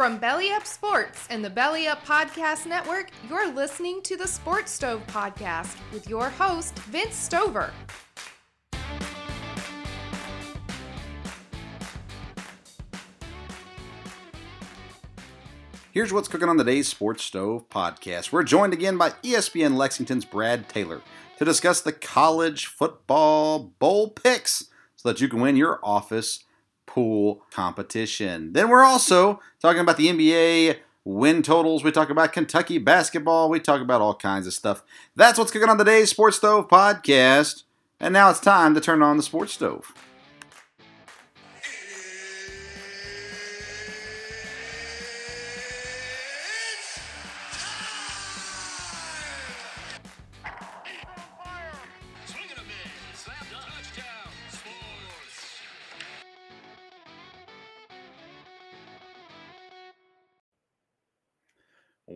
From Belly Up Sports and the Belly Up Podcast Network, you're listening to the Sports Stove Podcast with your host, Vince Stover. Here's what's cooking on today's Sports Stove podcast. We're joined again by ESPN Lexington's Brad Taylor to discuss the college football bowl picks so that you can win your office pool competition. Then we're also talking about the NBA win totals. We talk about Kentucky basketball. We talk about all kinds of stuff. That's what's cooking on today's Sports Stove podcast. And now it's time to turn on the Sports Stove.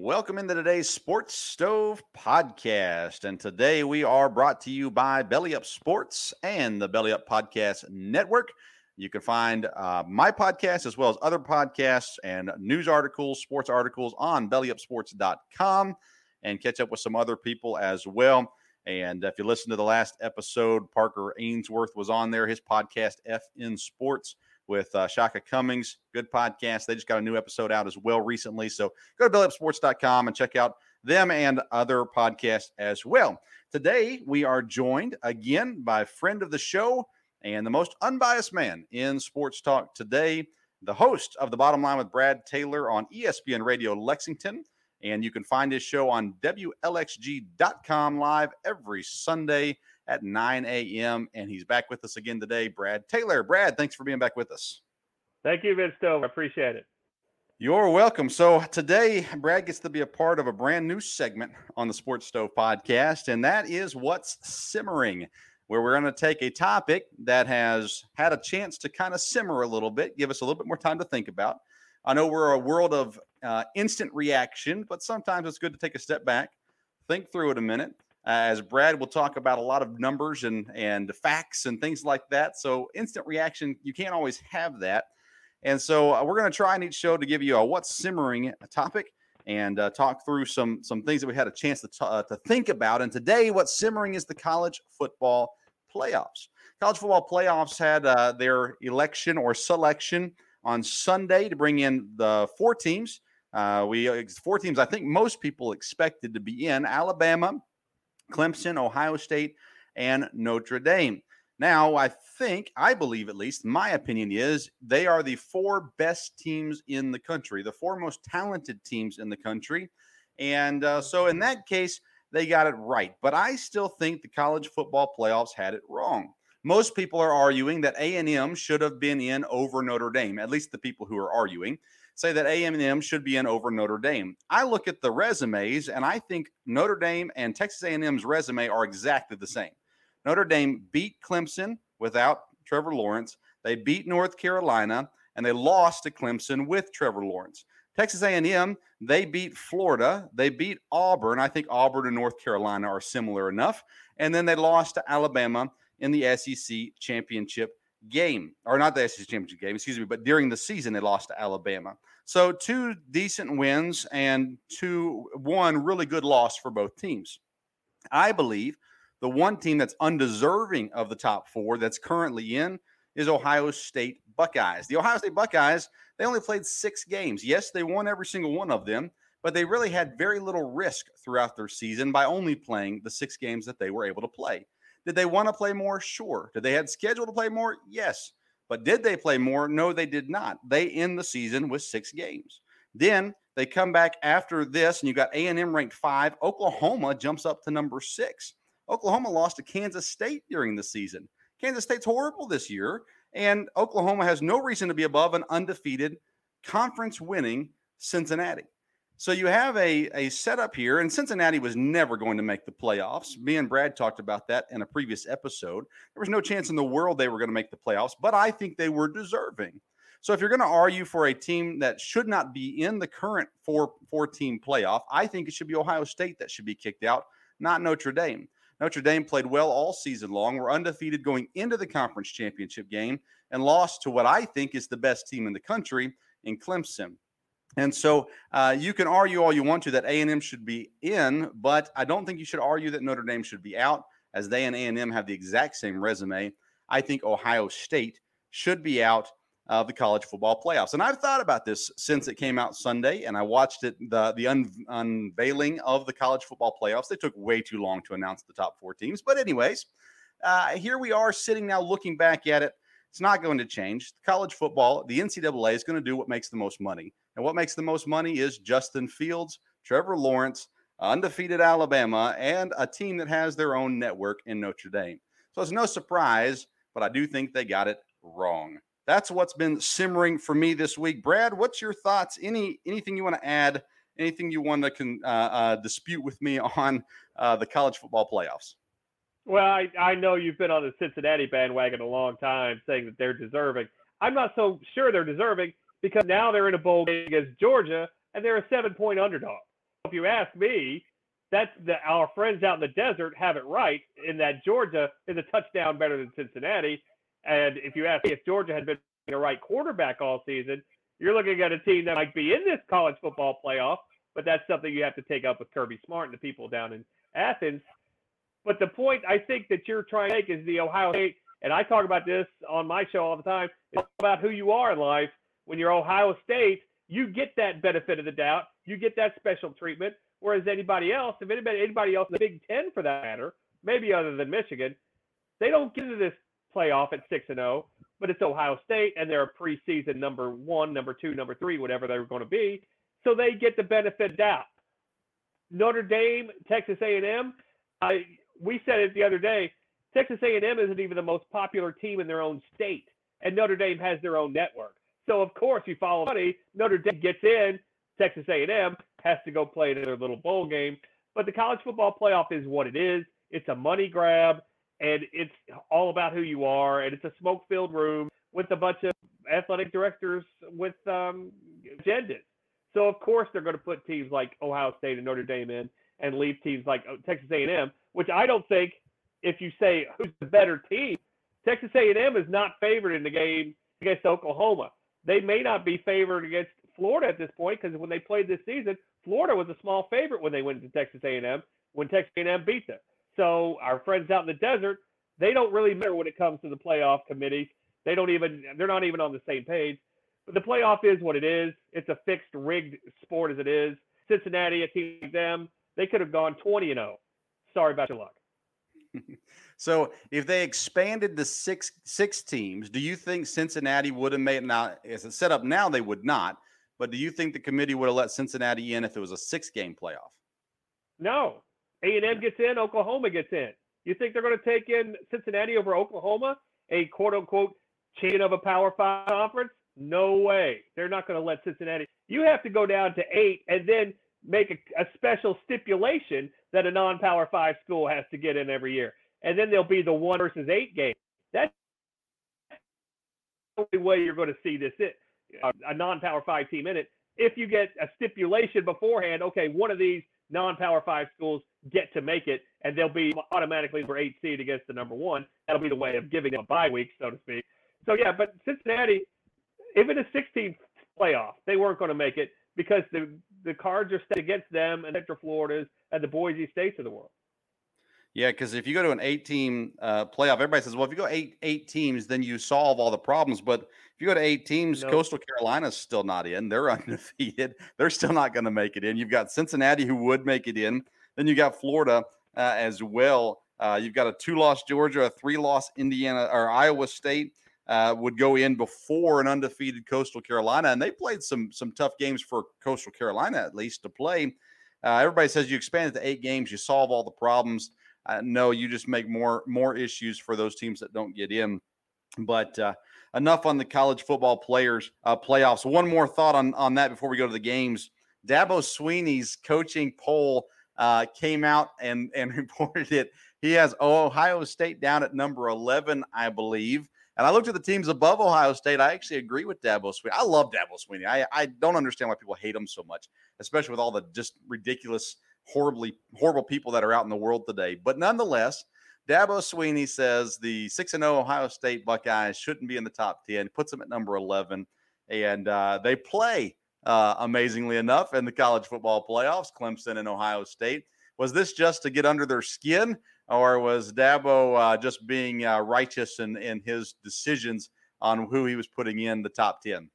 Welcome into today's Sports Stove podcast. And today we are brought to you by Belly Up Sports and the Belly Up Podcast Network. You can find uh, my podcast as well as other podcasts and news articles, sports articles on bellyupsports.com and catch up with some other people as well. And if you listen to the last episode, Parker Ainsworth was on there, his podcast, FN Sports with uh, Shaka Cummings. Good podcast. They just got a new episode out as well recently. So go to bellyupsports.com and check out them and other podcasts as well. Today, we are joined again by friend of the show and the most unbiased man in sports talk today, the host of The Bottom Line with Brad Taylor on ESPN Radio Lexington. And you can find his show on WLXG.com live every Sunday at 9 a.m. And he's back with us again today, Brad Taylor. Brad, thanks for being back with us. Thank you, Vince Stove. I appreciate it. You're welcome. So today, Brad gets to be a part of a brand new segment on the Sports Stove podcast, and that is What's Simmering, where we're going to take a topic that has had a chance to kind of simmer a little bit, give us a little bit more time to think about. I know we're a world of uh, instant reaction, but sometimes it's good to take a step back, think through it a minute, as Brad will talk about a lot of numbers and and facts and things like that. So instant reaction, you can't always have that. And so uh, we're going to try in each show to give you a what's simmering topic and uh, talk through some some things that we had a chance to t- uh, to think about. And today, what's simmering is the college football playoffs. College football playoffs had uh, their election or selection on Sunday to bring in the four teams. Uh, we four teams. I think most people expected to be in Alabama, Clemson, Ohio State, and Notre Dame. Now, I think, I believe at least, my opinion is they are the four best teams in the country, the four most talented teams in the country. And uh, so, in that case, they got it right. But I still think the college football playoffs had it wrong. Most people are arguing that A&M should have been in over Notre Dame, at least the people who are arguing say that A&M should be in over Notre Dame. I look at the resumes and I think Notre Dame and Texas A&M's resume are exactly the same. Notre Dame beat Clemson without Trevor Lawrence. They beat North Carolina and they lost to Clemson with Trevor Lawrence. Texas A&M, they beat Florida, they beat Auburn. I think Auburn and North Carolina are similar enough. And then they lost to Alabama in the SEC championship game, or not the SEC championship game, excuse me, but during the season they lost to Alabama. So two decent wins and two one really good loss for both teams. I believe the one team that's undeserving of the top four that's currently in is Ohio State Buckeyes. The Ohio State Buckeyes, they only played six games. Yes, they won every single one of them, but they really had very little risk throughout their season by only playing the six games that they were able to play. Did they want to play more? Sure. Did they had schedule to play more? Yes. But did they play more? No, they did not. They end the season with six games. Then they come back after this, and you got A&M ranked five. Oklahoma jumps up to number six. Oklahoma lost to Kansas State during the season. Kansas State's horrible this year, and Oklahoma has no reason to be above an undefeated conference winning Cincinnati. So you have a, a setup here, and Cincinnati was never going to make the playoffs. Me and Brad talked about that in a previous episode. There was no chance in the world they were going to make the playoffs, but I think they were deserving. So if you're going to argue for a team that should not be in the current four four team playoff, I think it should be Ohio State that should be kicked out, not Notre Dame. Notre Dame played well all season long. We're undefeated going into the conference championship game and lost to what I think is the best team in the country in Clemson. And so uh, you can argue all you want to that A&M should be in, but I don't think you should argue that Notre Dame should be out, as they and A&M have the exact same resume. I think Ohio State should be out of the college football playoffs. And I've thought about this since it came out Sunday, and I watched it the the un, unveiling of the college football playoffs. They took way too long to announce the top four teams, but anyways, uh, here we are sitting now looking back at it. It's not going to change. College football, the NCAA is going to do what makes the most money. And what makes the most money is Justin Fields, Trevor Lawrence, undefeated Alabama, and a team that has their own network in Notre Dame. So it's no surprise, but I do think they got it wrong. That's what's been simmering for me this week. Brad, what's your thoughts? Any anything you want to add? Anything you want to con, uh, uh, dispute with me on uh, the college football playoffs? Well, I, I know you've been on the Cincinnati bandwagon a long time, saying that they're deserving. I'm not so sure they're deserving because now they're in a bowl game against Georgia and they're a seven point underdog. If you ask me, that's the, our friends out in the desert have it right in that Georgia is a touchdown better than Cincinnati. And if you ask me if Georgia had been the right quarterback all season, you're looking at a team that might be in this college football playoff, but that's something you have to take up with Kirby Smart and the people down in Athens. But the point I think that you're trying to make is the Ohio State, and I talk about this on my show all the time, it's about who you are in life when you're Ohio State, you get that benefit of the doubt. You get that special treatment. Whereas anybody else, if anybody, anybody else in the Big Ten for that matter, maybe other than Michigan, they don't get into this playoff at six and zero. Oh, but it's Ohio State, and they're a preseason number one, number two, number three, whatever they're going to be. So they get the benefit of doubt. Notre Dame, Texas A&M. I, we said it the other day. Texas A&M isn't even the most popular team in their own state, and Notre Dame has their own network. So of course you follow money. Notre Dame gets in. Texas A&M has to go play another little bowl game. But the college football playoff is what it is. It's a money grab, and it's all about who you are. And it's a smoke-filled room with a bunch of athletic directors with um, agendas. So of course they're going to put teams like Ohio State and Notre Dame in, and leave teams like uh, Texas A&M, which I don't think. If you say who's the better team, Texas A&M is not favored in the game against Oklahoma they may not be favored against Florida at this point because when they played this season, Florida was a small favorite when they went to Texas A&M when Texas A&M beat them. So our friends out in the desert, they don't really matter when it comes to the playoff committees. They don't even they're not even on the same page. But the playoff is what it is. It's a fixed, rigged sport as it is. Cincinnati, a team like them, they could have gone 20 and 0. Sorry about your luck. So if they expanded to six six teams, do you think Cincinnati would have made now as it's set up now they would not, but do you think the committee would have let Cincinnati in if it was a six game playoff? No. A and M gets in, Oklahoma gets in. You think they're going to take in Cincinnati over Oklahoma, a quote unquote chain of a power five conference? No way. They're not going to let Cincinnati. You have to go down to eight and then make a, a special stipulation that a non power five school has to get in every year and then there'll be the one versus eight game. That's the only way you're going to see this it, a non-power five team in it. If you get a stipulation beforehand, okay, one of these non-power five schools get to make it, and they'll be automatically for eight seed against the number one. That'll be the way of giving them a bye week, so to speak. So yeah, but Cincinnati, if it is 16 playoff, they weren't going to make it because the the cards are set against them and Central Florida's and the Boise States of the world. Yeah, because if you go to an eight-team uh, playoff, everybody says, "Well, if you go eight eight teams, then you solve all the problems." But if you go to eight teams, nope. Coastal Carolina's still not in. They're undefeated. They're still not going to make it in. You've got Cincinnati who would make it in. Then you got Florida uh, as well. Uh, you've got a two-loss Georgia, a three-loss Indiana or Iowa State uh, would go in before an undefeated Coastal Carolina, and they played some some tough games for Coastal Carolina at least to play. Uh, everybody says you expand it to eight games, you solve all the problems. Uh, no, you just make more more issues for those teams that don't get in. But uh, enough on the college football players uh, playoffs. One more thought on on that before we go to the games. Dabo Swinney's coaching poll uh, came out and and reported it. He has Ohio State down at number eleven, I believe. And I looked at the teams above Ohio State. I actually agree with Dabo Swinney. I love Dabo Swinney. I, I don't understand why people hate him so much, especially with all the just ridiculous, horribly horrible people that are out in the world today. But nonetheless, Dabo Swinney says the 6 0 Ohio State Buckeyes shouldn't be in the top 10, puts them at number 11. And uh, they play, uh, amazingly enough, in the college football playoffs, Clemson and Ohio State. Was this just to get under their skin, or was Dabo uh, just being uh, righteous in, in his decisions on who he was putting in the top 10?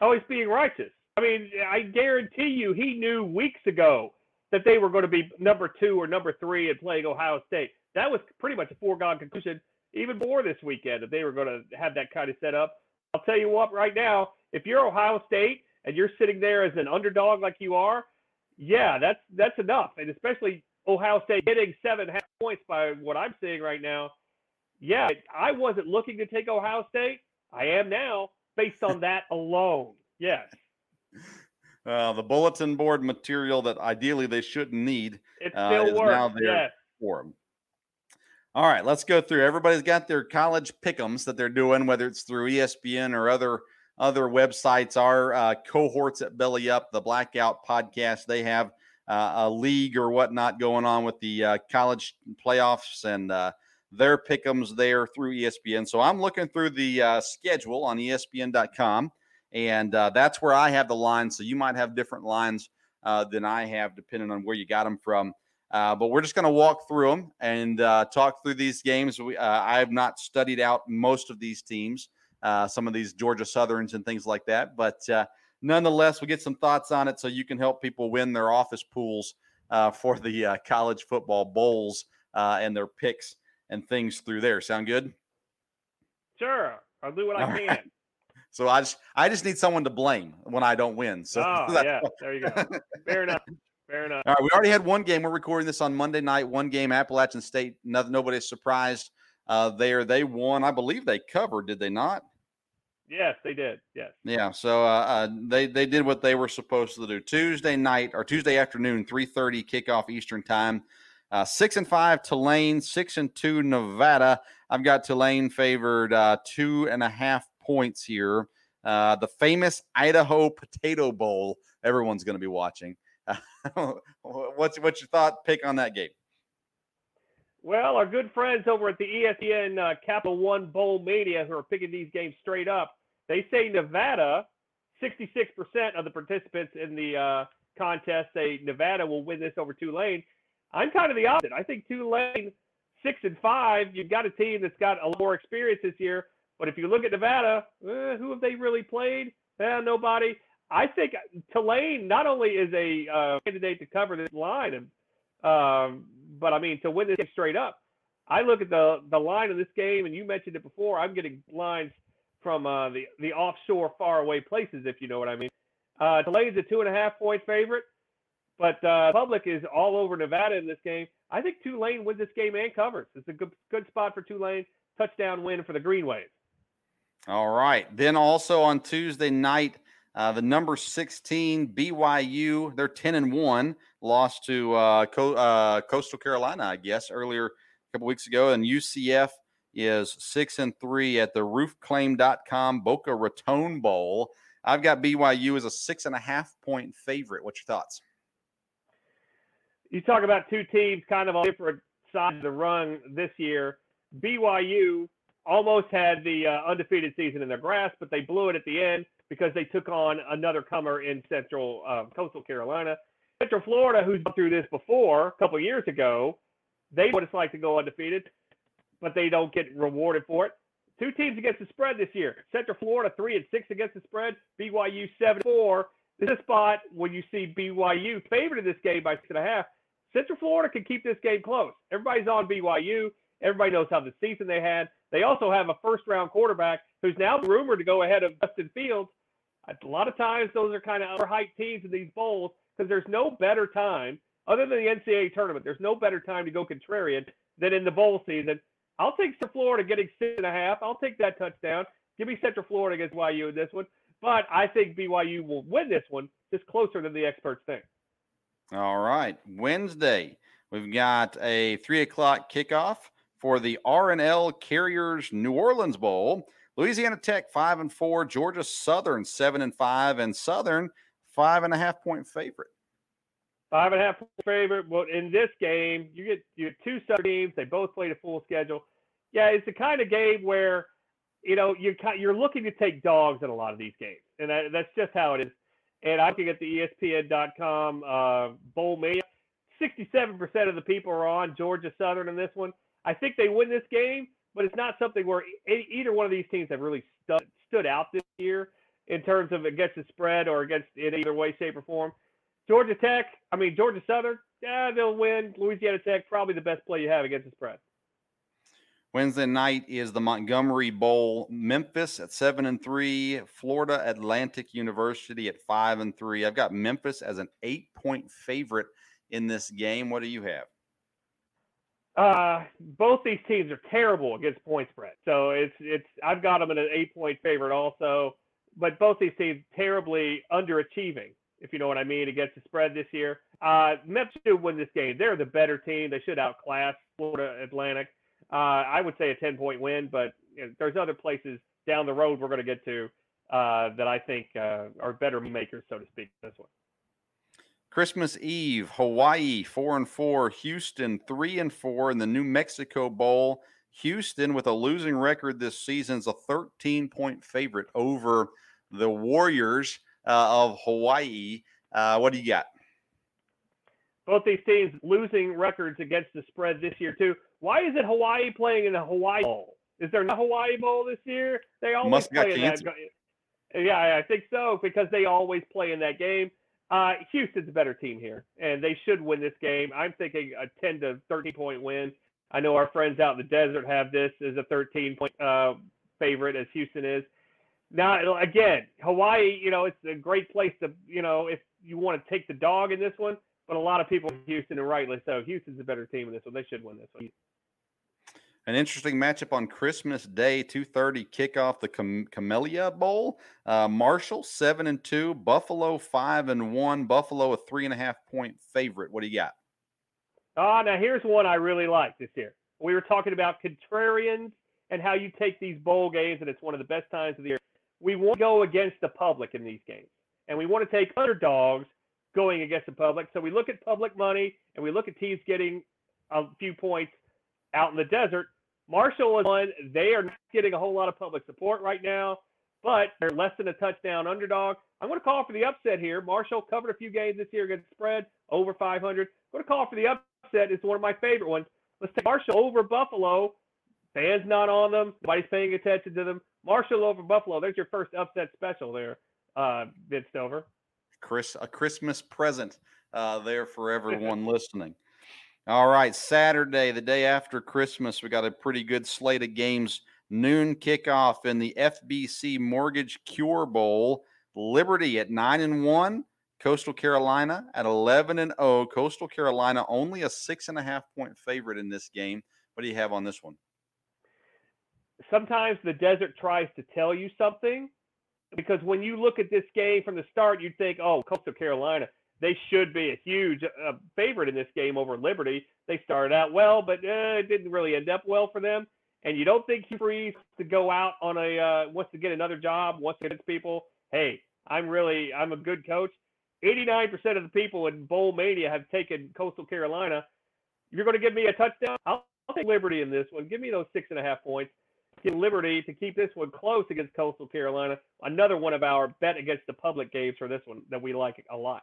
Oh, he's being righteous. I mean, I guarantee you he knew weeks ago that they were going to be number two or number three and playing Ohio State that was pretty much a foregone conclusion even before this weekend that they were going to have that kind of setup. I'll tell you what, right now, if you're Ohio State and you're sitting there as an underdog like you are, yeah, that's that's enough. And especially Ohio State hitting seven half points by what I'm seeing right now. Yeah, I wasn't looking to take Ohio State. I am now based on that alone. Yes. Uh, the bulletin board material that ideally they shouldn't need it still uh, works. now there for them. All right, let's go through. Everybody's got their college pickums that they're doing, whether it's through ESPN or other other websites. Our uh, cohorts at Belly Up, the Blackout podcast, they have uh, a league or whatnot going on with the uh, college playoffs and uh, their pickums there through ESPN. So I'm looking through the uh, schedule on ESPN.com, and uh, that's where I have the lines. So you might have different lines than I have, depending on where you got them from. Uh, but we're just going to walk through them and uh, talk through these games. We, uh, I have not studied out most of these teams, uh, some of these Georgia Southerns and things like that. But uh, nonetheless, we get some thoughts on it so you can help people win their office pools uh, for the college football bowls and their picks and things through there. Sound good? Sure, I'll do what I can. Right. So I just I just need someone to blame when I don't win. So oh, yeah, there you go. Fair enough. Fair enough. All right, we already had one game. We're recording this on Monday night. One game, Appalachian State. No, nobody's surprised uh, there. They won. I believe they covered. Did they not? Yes, they did. Yes. Yeah. So uh, uh, they they did what they were supposed to do. Tuesday night or Tuesday afternoon, three thirty kickoff Eastern time. Uh, six and five Tulane, six and two Nevada. I've got Tulane favored uh, two and a half points here. Uh, the famous Idaho Potato Bowl. Everyone's going to be watching. what's what's your thought pick on that game? Well, our good friends over at the ESPN uh, Capital One Bowl Mania, who are picking these games straight up, they say Nevada, 66% of the participants in the uh, contest say Nevada will win this over Tulane. I'm kind of the opposite. I think Tulane, six and five, you've got a team that's got a lot more experience this year. But if you look at Nevada, eh, who have they really played? Eh, nobody. I think Tulane not only is a uh, candidate to cover this line, and um, but I mean to win this game straight up. I look at the the line of this game, and you mentioned it before. I'm getting lines from uh, the the offshore, far away places, if you know what I mean. Uh, Tulane's a two and a half point favorite, but uh, public is all over Nevada in this game. I think Tulane wins this game and covers. It's a good good spot for Tulane. Touchdown win for the Green Wave. All right. Then also on Tuesday night, uh, the number 16 BYU, they're 10 and 1, lost to uh, Co- uh, Coastal Carolina, I guess, earlier a couple weeks ago. And UCF is 6 and 3 at the roofclaim.com Boca Raton Bowl. I've got BYU as a six and a half point favorite. What's your thoughts? You talk about two teams kind of on different sides of the run this year. BYU almost had the uh, undefeated season in their grasp, but they blew it at the end because they took on another comer in Central uh, Coastal Carolina. Central Florida, who's been through this before a couple years ago, they know what it's like to go undefeated, but they don't get rewarded for it. Two teams against the spread this year. Central Florida three and six against the spread. BYU seven four. This is a spot when you see BYU favored in this game by six and a half. Central Florida can keep this game close. Everybody's on BYU. Everybody knows how the season they had. They also have a first round quarterback who's now rumored to go ahead of Justin Fields a lot of times those are kind of overhyped teams in these bowls because there's no better time other than the NCAA tournament. There's no better time to go contrarian than in the bowl season. I'll take Central Florida getting six and a half. I'll take that touchdown. Give me Central Florida against BYU in this one. But I think BYU will win this one just closer than the experts think. All right. Wednesday, we've got a three o'clock kickoff for the RNL Carriers New Orleans Bowl. Louisiana Tech five and four, Georgia Southern seven and five, and Southern five and a half point favorite. Five and a half point favorite. Well, in this game, you get you get two Southern teams. They both played a full schedule. Yeah, it's the kind of game where you know you're you're looking to take dogs in a lot of these games, and that, that's just how it is. And I'm looking at the ESPN.com uh, bowl mania. 67% of the people are on Georgia Southern in this one. I think they win this game, but it's not something where either one of these teams have really stood, stood out this year in terms of against the spread or against in either way, shape, or form. Georgia Tech, I mean Georgia Southern, yeah, they'll win. Louisiana Tech, probably the best play you have against the spread. Wednesday night is the Montgomery Bowl. Memphis at seven and three, Florida Atlantic University at five and three. I've got Memphis as an eight point favorite in this game. What do you have? Uh, both these teams are terrible against point spread. So it's it's I've got them in an eight point favorite also, but both these teams terribly underachieving, if you know what I mean, against the spread this year. Uh, Memphis should win this game. They're the better team. They should outclass Florida Atlantic. Uh, I would say a 10 point win, but you know, there's other places down the road we're going to get to uh, that I think uh, are better makers, so to speak. This one. Christmas Eve, Hawaii four and four, Houston three and four in the New Mexico Bowl. Houston, with a losing record this season, is a 13 point favorite over the Warriors uh, of Hawaii. Uh, what do you got? Both these teams losing records against the spread this year too. Why is it Hawaii playing in the Hawaii Bowl? Is there no Hawaii Bowl this year? They always Must play in that. Yeah, I think so because they always play in that game. Uh, Houston's a better team here, and they should win this game. I'm thinking a 10 to 13 point win. I know our friends out in the desert have this as a 13 point uh, favorite, as Houston is. Now, again, Hawaii, you know, it's a great place to, you know, if you want to take the dog in this one, but a lot of people in Houston, and rightly so, Houston's a better team in this one. They should win this one. An interesting matchup on Christmas Day, 2:30 kickoff, the Cam- Camellia Bowl. Uh, Marshall seven and two, Buffalo five and one. Buffalo a three and a half point favorite. What do you got? Ah, uh, now here's one I really like this year. We were talking about contrarians and how you take these bowl games, and it's one of the best times of the year. We want to go against the public in these games, and we want to take underdogs going against the public. So we look at public money, and we look at teams getting a few points out in the desert Marshall is one. They are not getting a whole lot of public support right now, but they're less than a touchdown underdog. I'm going to call for the upset here. Marshall covered a few games this year against spread over 500. I'm going to call for the upset. It's one of my favorite ones. Let's take Marshall over Buffalo. Fans not on them. Nobody's paying attention to them. Marshall over Buffalo. There's your first upset special there, uh, Vince Stover. Chris, a Christmas present uh, there for everyone listening. All right, Saturday, the day after Christmas, we got a pretty good slate of games. Noon kickoff in the FBC Mortgage Cure Bowl. Liberty at nine and one, Coastal Carolina at eleven and zero. Oh. Coastal Carolina only a six and a half point favorite in this game. What do you have on this one? Sometimes the desert tries to tell you something because when you look at this game from the start, you'd think, "Oh, Coastal Carolina." They should be a huge uh, favorite in this game over Liberty. They started out well, but uh, it didn't really end up well for them. And you don't think Hugh Freeze to go out on a uh, wants to get another job, wants to get people. Hey, I'm really I'm a good coach. 89% of the people in Bowl Mania have taken Coastal Carolina. If you're going to give me a touchdown, I'll, I'll take Liberty in this one. Give me those six and a half points. Get Liberty to keep this one close against Coastal Carolina. Another one of our bet against the public games for this one that we like a lot.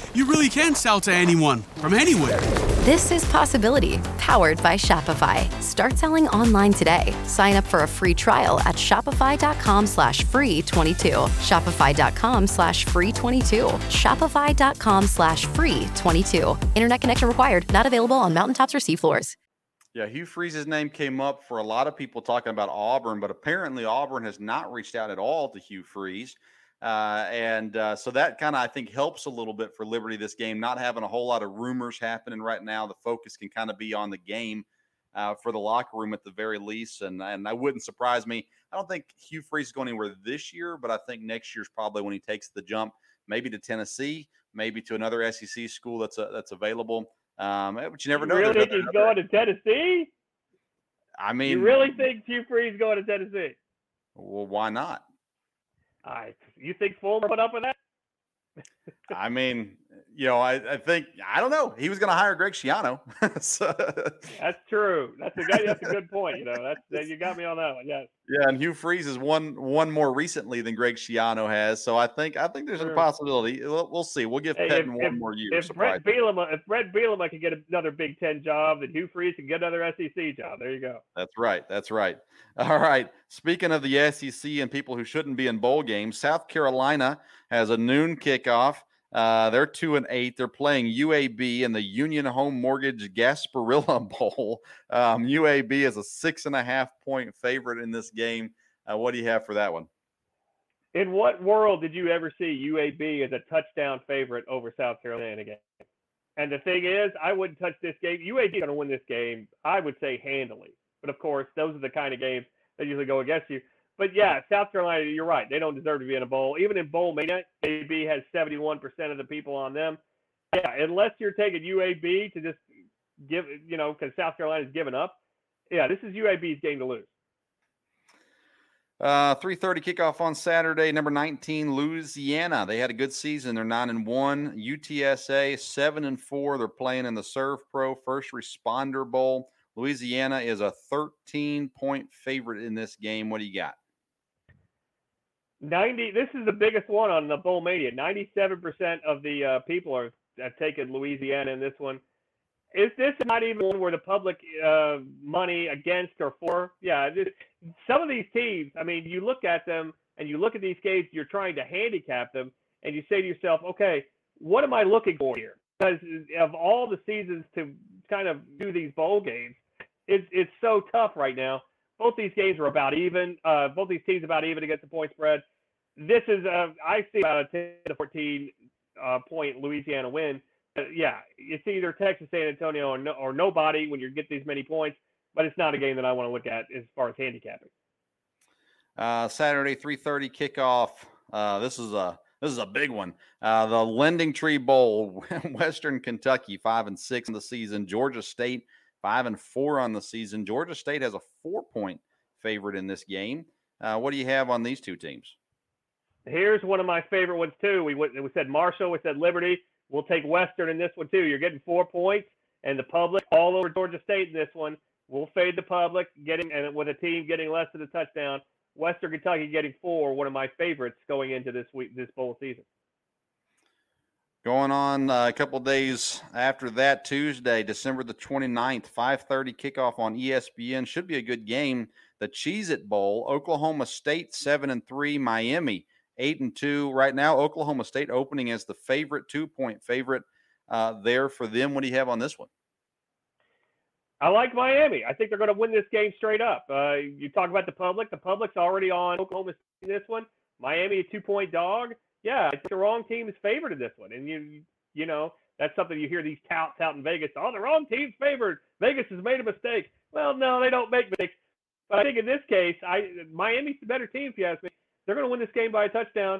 you really can sell to anyone from anywhere. This is Possibility, powered by Shopify. Start selling online today. Sign up for a free trial at shopify.com slash free 22. Shopify.com slash free 22. Shopify.com slash free 22. Internet connection required. Not available on mountaintops or seafloors. Yeah, Hugh Freeze's name came up for a lot of people talking about Auburn, but apparently Auburn has not reached out at all to Hugh Freeze. Uh, and uh, so that kind of, I think, helps a little bit for Liberty this game, not having a whole lot of rumors happening right now. The focus can kind of be on the game uh, for the locker room at the very least. And, and I wouldn't surprise me. I don't think Hugh Freeze is going anywhere this year, but I think next year's probably when he takes the jump, maybe to Tennessee, maybe to another SEC school that's a, that's available. Um, eh, but you never you know. Really think he's going to Tennessee? I mean, you really think Hugh Freeze going to Tennessee? Well, why not? I you think Fulmer put up with that? I mean, you know, I, I think I don't know. He was going to hire Greg Schiano. so, that's true. That's a good. That's a good point. You know, that's that, you got me on that one. Yes. Yeah, and Hugh Freeze is one one more recently than Greg Schiano has. So I think I think there's sure. a possibility. We'll, we'll, see. We'll give hey, Pettine one if, more year. If Bret Bielema, if Bret Bielema can get another Big Ten job, then Hugh Freeze can get another SEC job. There you go. That's right. That's right. All right. Speaking of the SEC and people who shouldn't be in bowl games, South Carolina has a noon kickoff. Uh, they're two and eight. They're playing UAB in the Union Home Mortgage Gasparilla Bowl. Um, UAB is a six and a half point favorite in this game. Uh, what do you have for that one? In what world did you ever see UAB as a touchdown favorite over South Carolina game? And the thing is, I wouldn't touch this game. UAB is going to win this game, I would say handily. But of course, those are the kind of games that usually go against you. But yeah, South Carolina, you're right. They don't deserve to be in a bowl. Even in bowl mania, UAB has 71% of the people on them. Yeah, unless you're taking UAB to just give, you know, because South Carolina's given up. Yeah, this is UAB's game to lose. Uh, 3:30 kickoff on Saturday. Number 19, Louisiana. They had a good season. They're nine and one. UTSA seven and four. They're playing in the SERVPRO First Responder Bowl. Louisiana is a 13 point favorite in this game. What do you got? 90. This is the biggest one on the Bowl Mania. 97% of the uh, people are have taken Louisiana in this one. Is this not even one where the public uh, money against or for? Yeah, this, some of these teams. I mean, you look at them and you look at these games. You're trying to handicap them, and you say to yourself, okay, what am I looking for here? Because of all the seasons to kind of do these bowl games, it's it's so tough right now. Both these games are about even. Uh, both these teams about even against the point spread. This is a, I see about a 10 to 14 uh, point Louisiana win. Uh, yeah, it's either Texas, San Antonio, or, no, or nobody when you get these many points. But it's not a game that I want to look at as far as handicapping. Uh, Saturday, 3:30 kickoff. Uh, this is a this is a big one. Uh, the Lending Tree Bowl, Western Kentucky, five and six in the season. Georgia State five and four on the season. Georgia State has a four point favorite in this game. What do you have on these two teams? Here's one of my favorite ones too. We went, we said Marshall, we said Liberty. We'll take Western in this one too. You're getting four points, and the public all over Georgia State in this one. We'll fade the public, getting and with a team getting less than a touchdown. Western Kentucky getting four, one of my favorites going into this week, this bowl season. Going on uh, a couple days after that, Tuesday, December the 29th, 5:30 kickoff on ESPN. Should be a good game. The Cheez It Bowl, Oklahoma State 7 and 3, Miami 8 and 2. Right now, Oklahoma State opening as the favorite, two-point favorite uh, there for them. What do you have on this one? I like Miami. I think they're going to win this game straight up. Uh, you talk about the public. The public's already on Oklahoma State in this one. Miami, a two-point dog yeah, I think the wrong team is favored in this one. And you you know, that's something you hear these touts out in Vegas. Oh, the wrong team's favored. Vegas has made a mistake. Well, no, they don't make mistakes. But I think in this case, I Miami's the better team, if you ask me. They're going to win this game by a touchdown.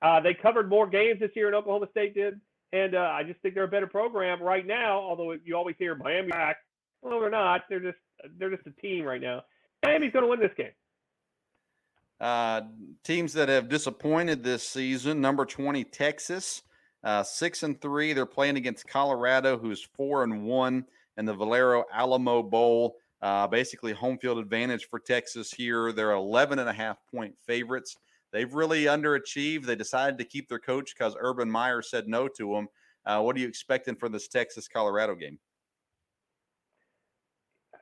Uh, they covered more games this year than Oklahoma State did, and uh, I just think they're a better program right now. Although you always hear Miami back, well, they're not. They're just they're just a team right now. Miami's going to win this game. Uh, teams that have disappointed this season: number twenty Texas, uh, six and three. They're playing against Colorado, who's four and one in the Valero Alamo Bowl. Uh, basically, home field advantage for Texas here. They're 11 and a half point favorites. They've really underachieved. They decided to keep their coach because Urban Meyer said no to them. Uh, what are you expecting for this Texas Colorado game?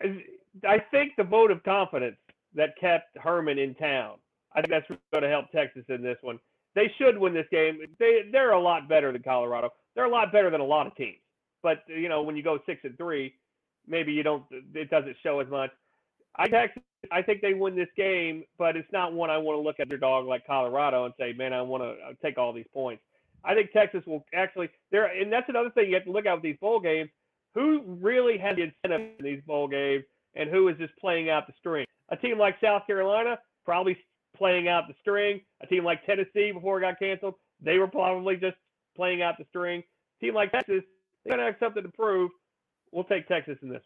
I think the vote of confidence that kept Herman in town. I think that's going to help Texas in this one. They should win this game. They they're a lot better than Colorado. They're a lot better than a lot of teams. But you know, when you go six and three, maybe you don't. It doesn't show as much. I Texas, I think they win this game, but it's not one I want to look at their dog like Colorado and say, man, I want to uh, take all these points. I think Texas will actually there, and that's another thing you have to look at with these bowl games. Who really has the incentive in these bowl games, and who is just playing out the string? A team like South Carolina probably playing out the string. A team like Tennessee before it got canceled, they were probably just playing out the string. A team like Texas, they're gonna have something to prove. We'll take Texas in this.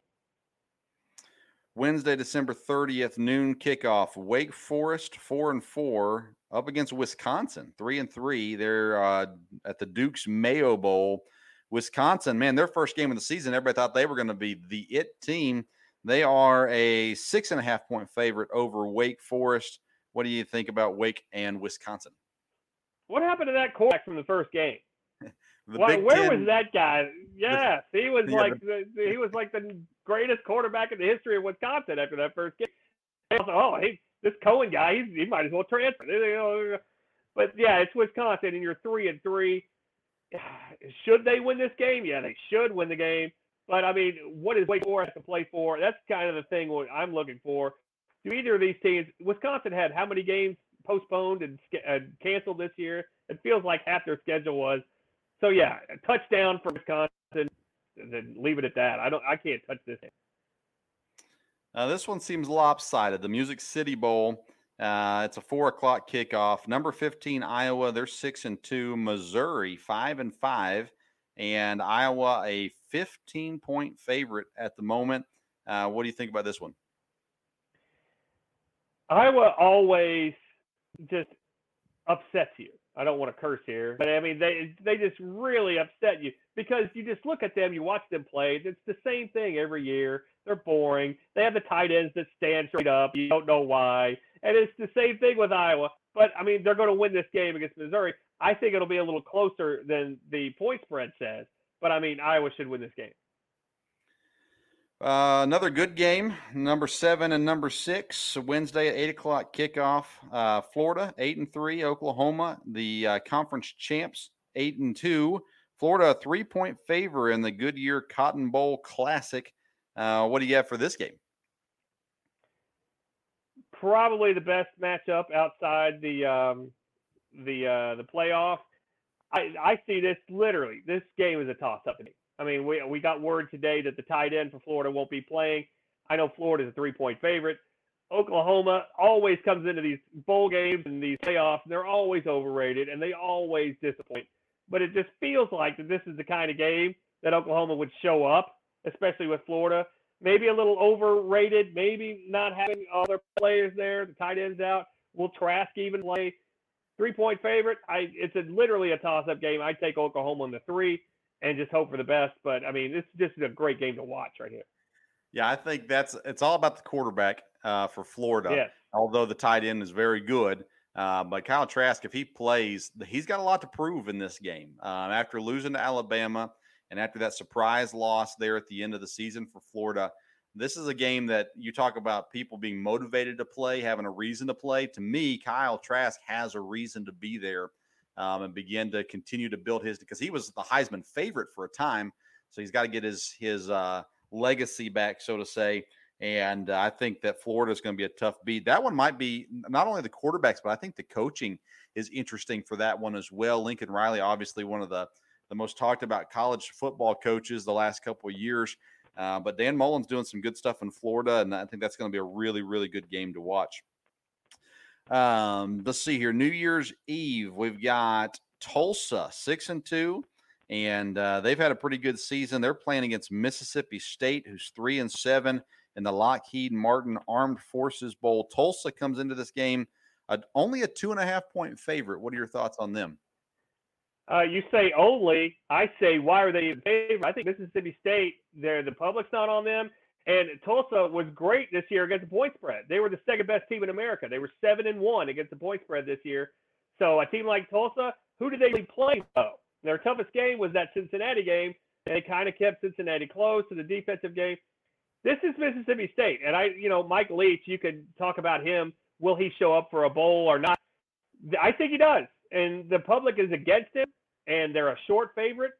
Wednesday, December 30th, noon kickoff. Wake Forest, four and four, up against Wisconsin, three and three. They're uh, at the Duke's Mayo Bowl. Wisconsin, man, their first game of the season, everybody thought they were going to be the it team. They are a six and a half point favorite over Wake Forest. What do you think about Wake and Wisconsin? What happened to that quarterback from the first game? Why, where Ten, was that guy? Yes, he was yeah, like the, he was like the greatest quarterback in the history of Wisconsin after that first game. Also, oh, hey, this Coan guy, he might as well transfer. But yeah, it's Wisconsin, and you're three and three. Should they win this game? Yeah, they should win the game. But I mean, what is Wake Forest to play for? That's kind of the thing I'm looking for. Do either of these teams? Wisconsin had how many games postponed and uh, canceled this year? It feels like half their schedule was. So yeah, touchdown for Wisconsin, and then leave it at that. I don't. I can't touch this. Uh, this one seems lopsided. The Music City Bowl. Uh, it's a four o'clock kickoff. Number fifteen, Iowa. They're six and two. Missouri five and five, and Iowa a fifteen point favorite at the moment. Uh, what do you think about this one? Iowa always just upsets you. I don't want to curse here, but I mean they they just really upset you because you just look at them, you watch them play. It's the same thing every year. They're boring. They have the tight ends that stand straight up. You don't know why, and it's the same thing with Iowa. But I mean, they're going to win this game against Missouri. I think it'll be a little closer than the point spread says. But I mean, Iowa should win this game. Uh, another good game, number seven and number six, Wednesday at eight o'clock kickoff. Uh, Florida eight and three, Oklahoma the uh, conference champs eight and two. Florida a three point favor in the Goodyear Cotton Bowl Classic. Uh, what do you have for this game? Probably the best matchup outside the um, the uh, the playoff. I, I see this literally. This game is a toss up to me. I mean, we we got word today that the tight end for Florida won't be playing. I know Florida's a three point favorite. Oklahoma always comes into these bowl games and these playoffs. They're always overrated and they always disappoint. But it just feels like that this is the kind of game that Oklahoma would show up, especially with Florida. Maybe a little overrated, maybe not having other players there, the tight ends out. Will Trask even play? Three point favorite. I it's a, literally a toss up game. I take Oklahoma in the three and just hope for the best. But I mean, this is a great game to watch right here. Yeah, I think that's it's all about the quarterback uh, for Florida. Yes. Although the tight end is very good, uh, but Kyle Trask, if he plays, he's got a lot to prove in this game. Um, after losing to Alabama and after that surprise loss there at the end of the season for Florida, this is a game that you talk about people being motivated to play, having a reason to play. To me, Kyle Trask has a reason to be there um, and begin to continue to build his because he was the Heisman favorite for a time. So he's got to get his his uh, legacy back, so to say. And uh, I think that Florida is going to be a tough beat. That one might be not only the quarterbacks, but I think the coaching is interesting for that one as well. Lincoln Riley, obviously one of the the most talked about college football coaches the last couple of years. Uh, but Dan Mullen's doing some good stuff in Florida, and I think that's going to be a really, really good game to watch. Um, let's see here. New Year's Eve, we've got Tulsa six and two, and uh, they've had a pretty good season. They're playing against Mississippi State, who's three and seven in the Lockheed Martin Armed Forces Bowl. Tulsa comes into this game uh, only a two and a half point favorite. What are your thoughts on them? Uh, you say only. I say why are they in favor? I think Mississippi State. They're the public's not on them. And Tulsa was great this year against the point spread. They were the second best team in America. They were seven and one against the point spread this year. So a team like Tulsa, who did they play though? Their toughest game was that Cincinnati game. They kind of kept Cincinnati close to the defensive game. This is Mississippi State, and I, you know, Mike Leach. You could talk about him. Will he show up for a bowl or not? I think he does, and the public is against him, and they're a short favorite.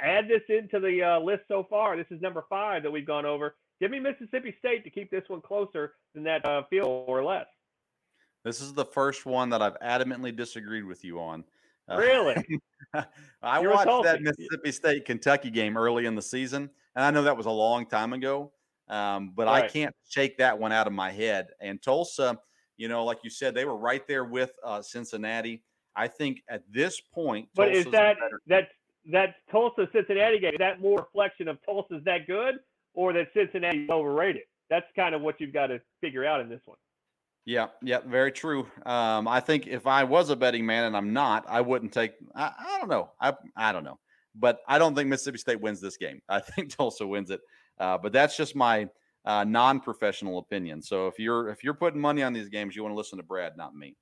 Add this into the uh, list so far. This is number five that we've gone over. Give me Mississippi State to keep this one closer than that uh, field or less. This is the first one that I've adamantly disagreed with you on. Uh, really? I You're watched that Mississippi State Kentucky game early in the season, and I know that was a long time ago, um, but right. I can't shake that one out of my head. And Tulsa, you know, like you said, they were right there with uh, Cincinnati. I think at this point, but Tulsa's is that that that Tulsa Cincinnati game? That more reflection of Tulsa's that good, or that Cincinnati is overrated? That's kind of what you've got to figure out in this one. Yeah, yeah, very true. Um, I think if I was a betting man and I'm not, I wouldn't take. I, I, don't know. I I don't know, but I don't think Mississippi State wins this game. I think Tulsa wins it. Uh, but that's just my uh, non-professional opinion. So if you're if you're putting money on these games, you want to listen to Brad, not me.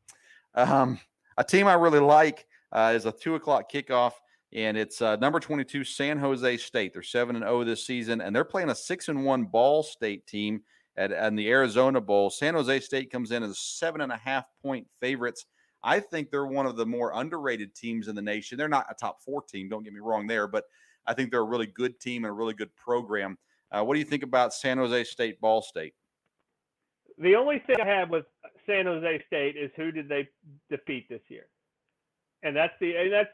Um, a team I really like uh, is a two o'clock kickoff, and it's uh, number 22 San Jose State. They're seven and zero oh this season, and they're playing a six and one Ball State team at, at the Arizona Bowl. San Jose State comes in as seven and a half point favorites. I think they're one of the more underrated teams in the nation. They're not a top four team, don't get me wrong there, but I think they're a really good team and a really good program. Uh, what do you think about San Jose State, Ball State? The only thing I have with San Jose State is who did they defeat this year? And that's the and that's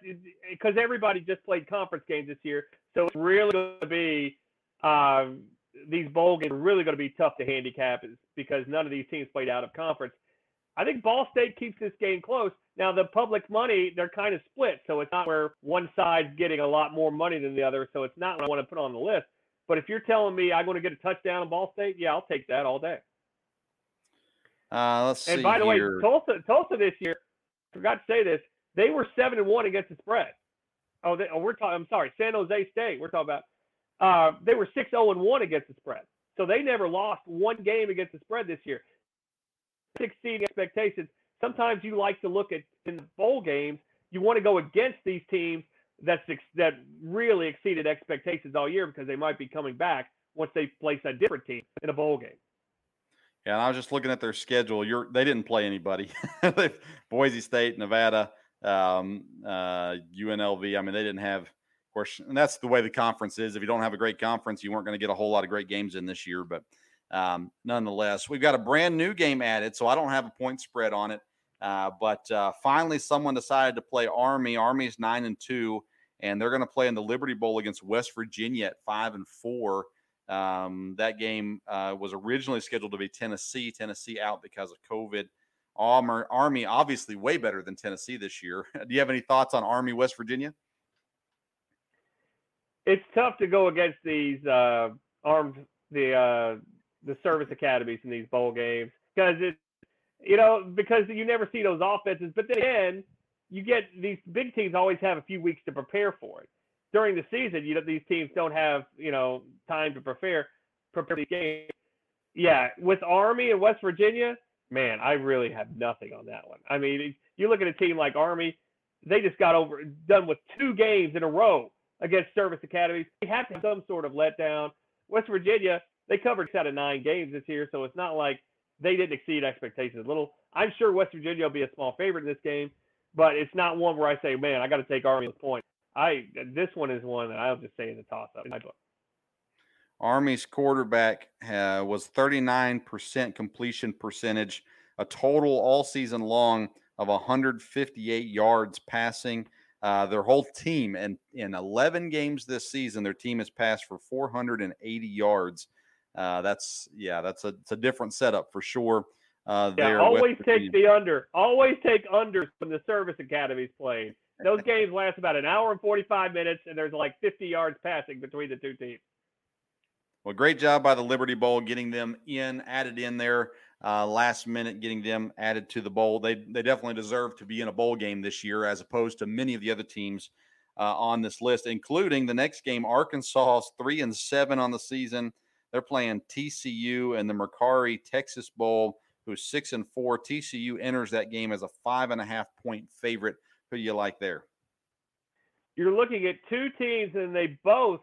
because everybody just played conference games this year, so it's really going to be um, these bowl games are really going to be tough to handicap because none of these teams played out of conference. I think Ball State keeps this game close. Now the public money, they're kind of split, so it's not where one side's getting a lot more money than the other. So it's not what I want to put on the list. But if you're telling me I'm going to get a touchdown in Ball State, yeah, I'll take that all day. Uh, let's and by the here. way, Tulsa, Tulsa this year, forgot to say this, they were seven and one against the spread. Oh, they, oh we're talking. I'm sorry, San Jose State. We're talking about uh, they were 6 0 1 against the spread. So they never lost one game against the spread this year. Exceeding expectations. Sometimes you like to look at in the bowl games, you want to go against these teams that's that really exceeded expectations all year because they might be coming back once they place a different team in a bowl game. Yeah, and I was just looking at their schedule. You're they didn't play anybody. Boise State, Nevada, um, uh, UNLV. I mean, they didn't have of course, and that's the way the conference is. If you don't have a great conference, you weren't going to get a whole lot of great games in this year. But um, nonetheless, we've got a brand new game added, so I don't have a point spread on it. Uh, but uh, finally, someone decided to play Army. Army's nine and two, and they're going to play in the Liberty Bowl against West Virginia at five and four. Um, that game uh, was originally scheduled to be Tennessee. Tennessee out because of COVID. Army obviously way better than Tennessee this year. Do you have any thoughts on Army West Virginia? it's tough to go against these uh, armed the uh, the service academies in these bowl games because it you know because you never see those offenses. But then again, you get these big teams always have a few weeks to prepare for it. During the season, you know these teams don't have you know time to prepare prepare these games. Yeah, with Army and West Virginia, man, I really have nothing on that one. I mean, you look at a team like Army, they just got over done with two games in a row against service academies. They have to have some sort of letdown. West Virginia, they covered out of nine games this year, so it's not like they didn't exceed expectations. A little, I'm sure West Virginia will be a small favorite in this game, but it's not one where I say, man, I got to take Army this point. I this one is one that I'll just say is a toss up in my book. Army's quarterback uh, was 39% completion percentage, a total all season long of 158 yards passing. Uh, their whole team and in 11 games this season, their team has passed for 480 yards. Uh, that's yeah, that's a it's a different setup for sure. Uh, yeah, always take the under. Always take unders when the service academies playing. Those games last about an hour and 45 minutes, and there's like 50 yards passing between the two teams. Well, great job by the Liberty Bowl getting them in, added in there uh, last minute, getting them added to the bowl. They they definitely deserve to be in a bowl game this year, as opposed to many of the other teams uh, on this list, including the next game. Arkansas three and seven on the season. They're playing TCU and the Mercari Texas Bowl, who's six and four. TCU enters that game as a five and a half point favorite. Who do you like there? You're looking at two teams, and they both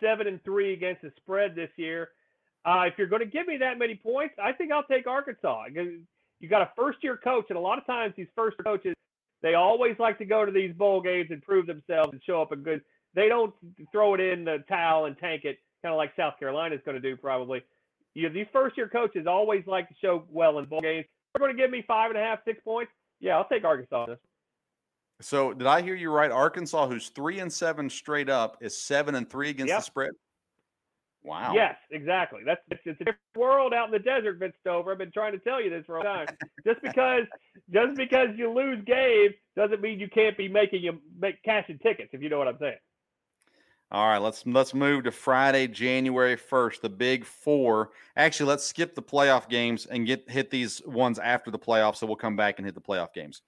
seven and three against the spread this year. Uh, if you're going to give me that many points, I think I'll take Arkansas. You got a first year coach, and a lot of times these first coaches, they always like to go to these bowl games and prove themselves and show up a good. They don't throw it in the towel and tank it, kind of like South Carolina is going to do probably. You know, these first year coaches always like to show well in bowl games. They're going to give me five and a half, six points. Yeah, I'll take Arkansas. So did I hear you right? Arkansas, who's three and seven straight up, is seven and three against yep. the spread. Wow. Yes, exactly. That's it's, it's, a different world out in the desert, Vince Stover. I've been trying to tell you this for a long time. just because just because you lose games doesn't mean you can't be making you make cashing tickets, if you know what I'm saying. All right, let's let's move to Friday, January first, the Big Four. Actually, let's skip the playoff games and get hit these ones after the playoffs. So we'll come back and hit the playoff games.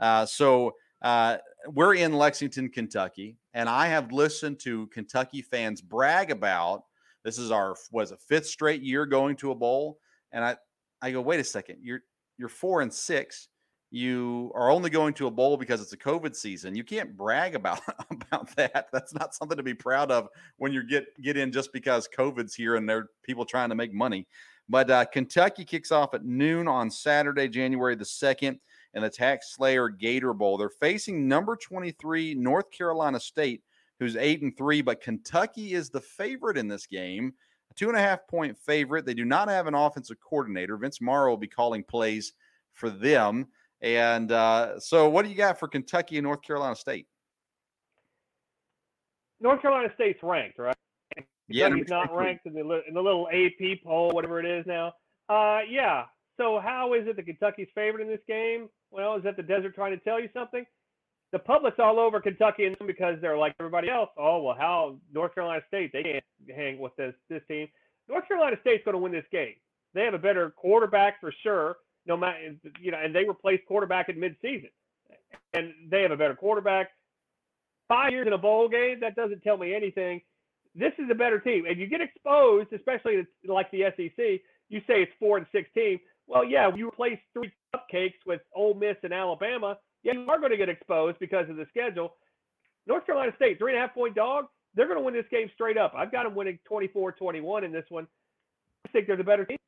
Uh, so uh, we're in Lexington, Kentucky, and I have listened to Kentucky fans brag about this is our was a fifth straight year going to a bowl, and I I go wait a second you're you're four and six you are only going to a bowl because it's a COVID season. You can't brag about about that. That's not something to be proud of when you get get in just because COVID's here and there people trying to make money. But uh, Kentucky kicks off at noon on Saturday, January the second and the TaxSlayer Gator Bowl. They're facing number 23 North Carolina State, who's eight and three, but Kentucky is the favorite in this game. A two and a half point favorite. They do not have an offensive coordinator. Vince Marrow will be calling plays for them. And uh, so, what do you got for Kentucky and North Carolina State? North Carolina State's ranked, right? Yeah, Kentucky's not ranked in the, in the little AP poll, whatever it is now. Uh, yeah. So how is it that Kentucky's favored in this game? Well, is that the desert trying to tell you something? The public's all over Kentucky and because they're like everybody else. Oh well, how North Carolina State they can't hang with this this team. North Carolina State's going to win this game. They have a better quarterback for sure. No matter you know, and they replaced quarterback in midseason, and they have a better quarterback. Five years in a bowl game that doesn't tell me anything. This is a better team, and you get exposed, especially like the SEC. You say it's four and sixteen. Well, yeah, you replace three cupcakes with Ole Miss and Alabama. Yeah, you are going to get exposed because of the schedule. North Carolina State, three and a half point dog. They're going to win this game straight up. I've got them winning 24 21 in this one. I think they're the better team.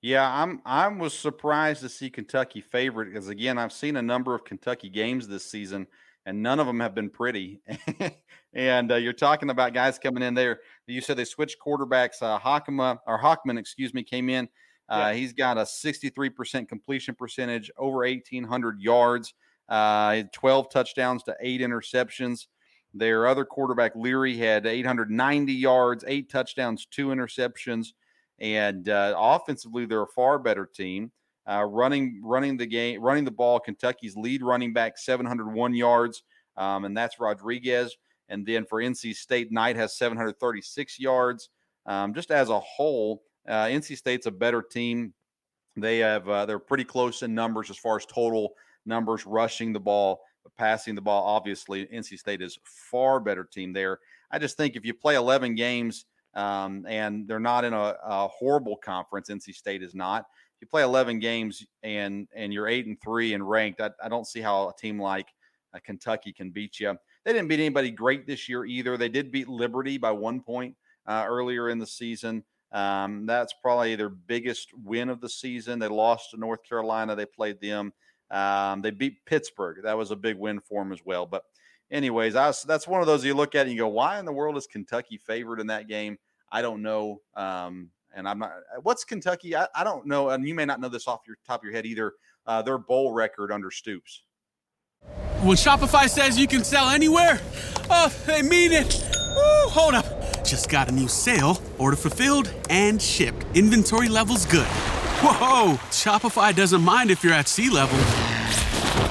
Yeah, I'm. I was surprised to see Kentucky favorite because again, I've seen a number of Kentucky games this season, and none of them have been pretty. and uh, you're talking about guys coming in there. You said they switched quarterbacks. Uh, Hockema or Hockman, excuse me, came in. Uh. He's got a 63% completion percentage, over 1,800 yards, uh, 12 touchdowns to eight interceptions. Their other quarterback, Leary, had 890 yards, eight touchdowns, two interceptions. And uh, offensively, they're a far better team. Uh, running, running the game, running the ball. Kentucky's lead running back, 701 yards, um, and that's Rodriguez. And then for NC State, Knight has 736 yards. Um, just as a whole, uh, NC State's a better team. They have uh, they're pretty close in numbers as far as total numbers, rushing the ball, passing the ball. Obviously, NC State is far better team there. I just think if you play 11 games um, and they're not in a, a, horrible conference, NC State is not. If you play 11 games and and you're eight and three and ranked, I, I don't see how a team like uh, Kentucky can beat you. They didn't beat anybody great this year either. They did beat Liberty by one point uh, earlier in the season. Um, that's probably their biggest win of the season. They lost to North Carolina. They played them. Um, they beat Pittsburgh. That was a big win for them as well. But, anyways, was, that's one of those you look at and you go, why in the world is Kentucky favored in that game? I don't know. Um, and I'm not. What's Kentucky? I, I, don't know. And you may not know this off your top of your head either. Uh, their bowl record under Stoops. When Shopify says you can sell anywhere, oh, they mean it. Woo, hold up. Just got a new sale, order fulfilled and shipped. Inventory levels good. Whoa! Shopify doesn't mind if you're at sea level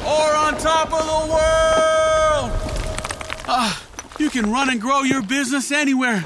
or on top of the world. Ah, you can run and grow your business anywhere.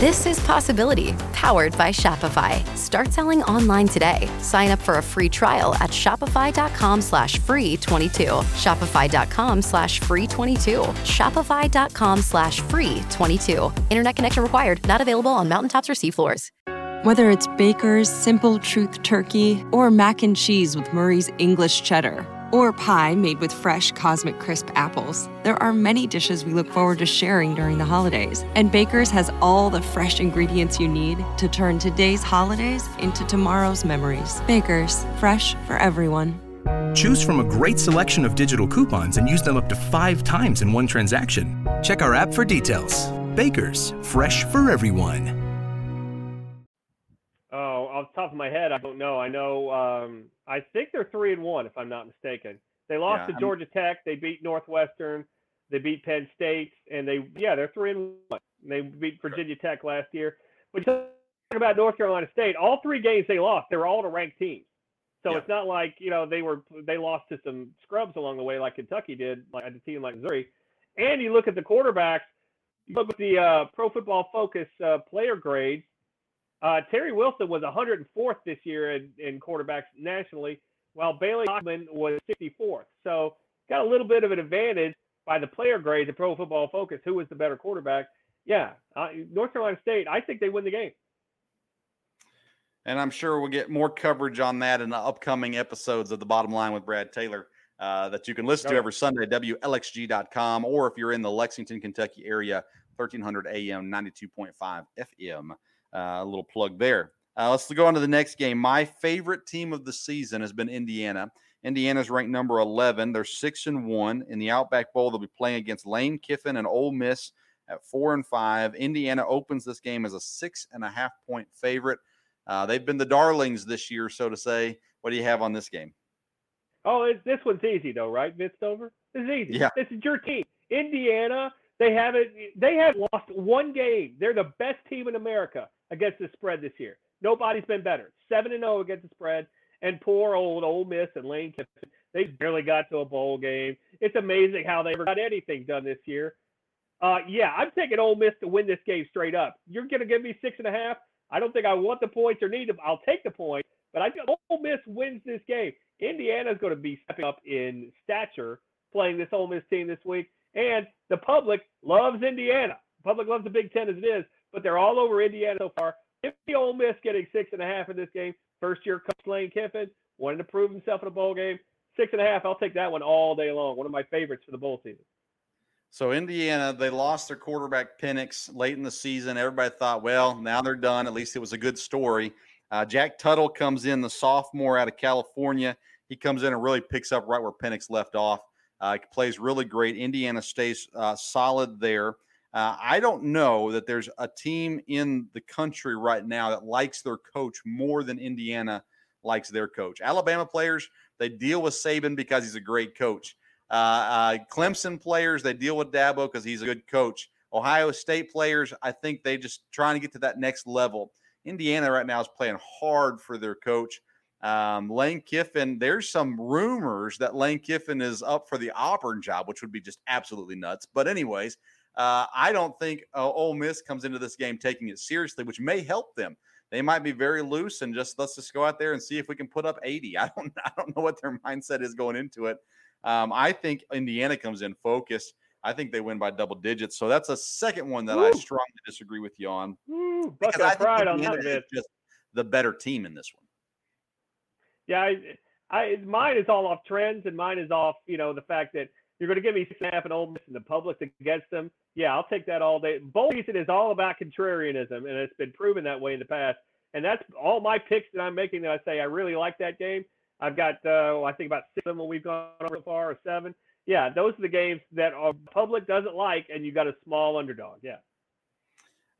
This is Possibility, powered by Shopify. Start selling online today. Sign up for a free trial at shopify.com slash free 22. Shopify.com slash free 22. Shopify.com slash free 22. Internet connection required. Not available on mountaintops or seafloors. Whether it's Baker's Simple Truth Turkey or mac and cheese with Murray's English Cheddar or pie made with fresh Cosmic Crisp apples. There are many dishes we look forward to sharing during the holidays, and Baker's has all the fresh ingredients you need to turn today's holidays into tomorrow's memories. Baker's, fresh for everyone. Choose from a great selection of digital coupons and use them up to five times in one transaction. Check our app for details. Baker's, fresh for everyone. Off the top of my head, I don't know. I know. Um, I think they're three and one, if I'm not mistaken. They lost Yeah, to I'm- Georgia Tech. They beat Northwestern. They beat Penn State, and they yeah, they're three and one. They beat Virginia Tech last year. But talk about North Carolina State. All three games they lost, they were all to ranked teams. So Yeah. it's not like you know they were they lost to some scrubs along the way like Kentucky did, like a team like Missouri. And you look at the quarterbacks. You look at the uh, Pro Football Focus uh, player grades. Uh, Terry Wilson was 104th this year in, in quarterbacks nationally, while Bailey Hockman was 64th. So got a little bit of an advantage by the player grades at Pro Football Focus. Who was the better quarterback? Yeah, uh, North Carolina State. I think they win the game. And I'm sure we'll get more coverage on that in the upcoming episodes of The Bottom Line with Brad Taylor uh, that you can listen to every Sunday at WLXG.com or if you're in the Lexington, Kentucky area, 1300 AM, 92.5 FM. Uh, a little plug there. Uh, let's go on to the next game. My favorite team of the season has been Indiana. Indiana's ranked number 11. They're six and one in the Outback Bowl. They'll be playing against Lane Kiffin and Ole Miss at four and five. Indiana opens this game as a six and a half point favorite. Uh, they've been the darlings this year, so to say. What do you have on this game? Oh, this one's easy though, right, Vince Stover? This is easy. Yeah. This is your team. Indiana, they haven't they have lost one game. They're the best team in America against the spread this year. Nobody's been better. Seven and zero against the spread. And poor old Ole Miss and Lane Kiffin, they barely got to a bowl game. It's amazing how they ever got anything done this year. Uh, yeah, I'm taking Ole Miss to win this game straight up. You're gonna give me six and a half. I don't think I want the points or need them. I'll take the point, but I think Ole Miss wins this game. Indiana's going to be stepping up in stature playing this Ole Miss team this week, and the public loves Indiana. The public loves the Big Ten as it is, but they're all over Indiana so far. If the Ole Miss getting six and a half in this game, first year coach Lane Kiffin wanted to prove himself in a bowl game, six and a half. I'll take that one all day long. One of my favorites for the bowl season. So Indiana, they lost their quarterback Penix late in the season. Everybody thought, well, now they're done. At least it was a good story. Uh, Jack Tuttle comes in, the sophomore out of California. He comes in and really picks up right where Penix left off. Uh, plays really great. Indiana stays uh, solid there. Uh, I don't know that there's a team in the country right now that likes their coach more than Indiana likes their coach. Alabama players, they deal with Saban because he's a great coach. Uh, uh, Clemson players, they deal with Dabo because he's a good coach. Ohio State players, I think they just trying to get to that next level. Indiana right now is playing hard for their coach. Um, Lane Kiffin, there's some rumors that Lane Kiffin is up for the Auburn job, which would be just absolutely nuts. But, anyways, uh, I don't think uh, Ole Miss comes into this game taking it seriously, which may help them. They might be very loose and just let's just go out there and see if we can put up 80. I don't, I don't know what their mindset is going into it. Um, I think Indiana comes in focused. I think they win by double digits. So that's a second one that I strongly disagree with you on. Woo, Because I think pride on that bit. just the better team in this one. Yeah, I, I mine is all off trends, and mine is off you know the fact that you're going to give me six and Ole Miss and the public against them. Yeah, I'll take that all day. Bowl season is all about contrarianism, and it's been proven that way in the past. And that's all my picks that I'm making. That I say I really like that game. I've got uh, I think about six of them we've gone over so far, or seven. yeah, those are the games that our public doesn't like, and you got a small underdog. Yeah.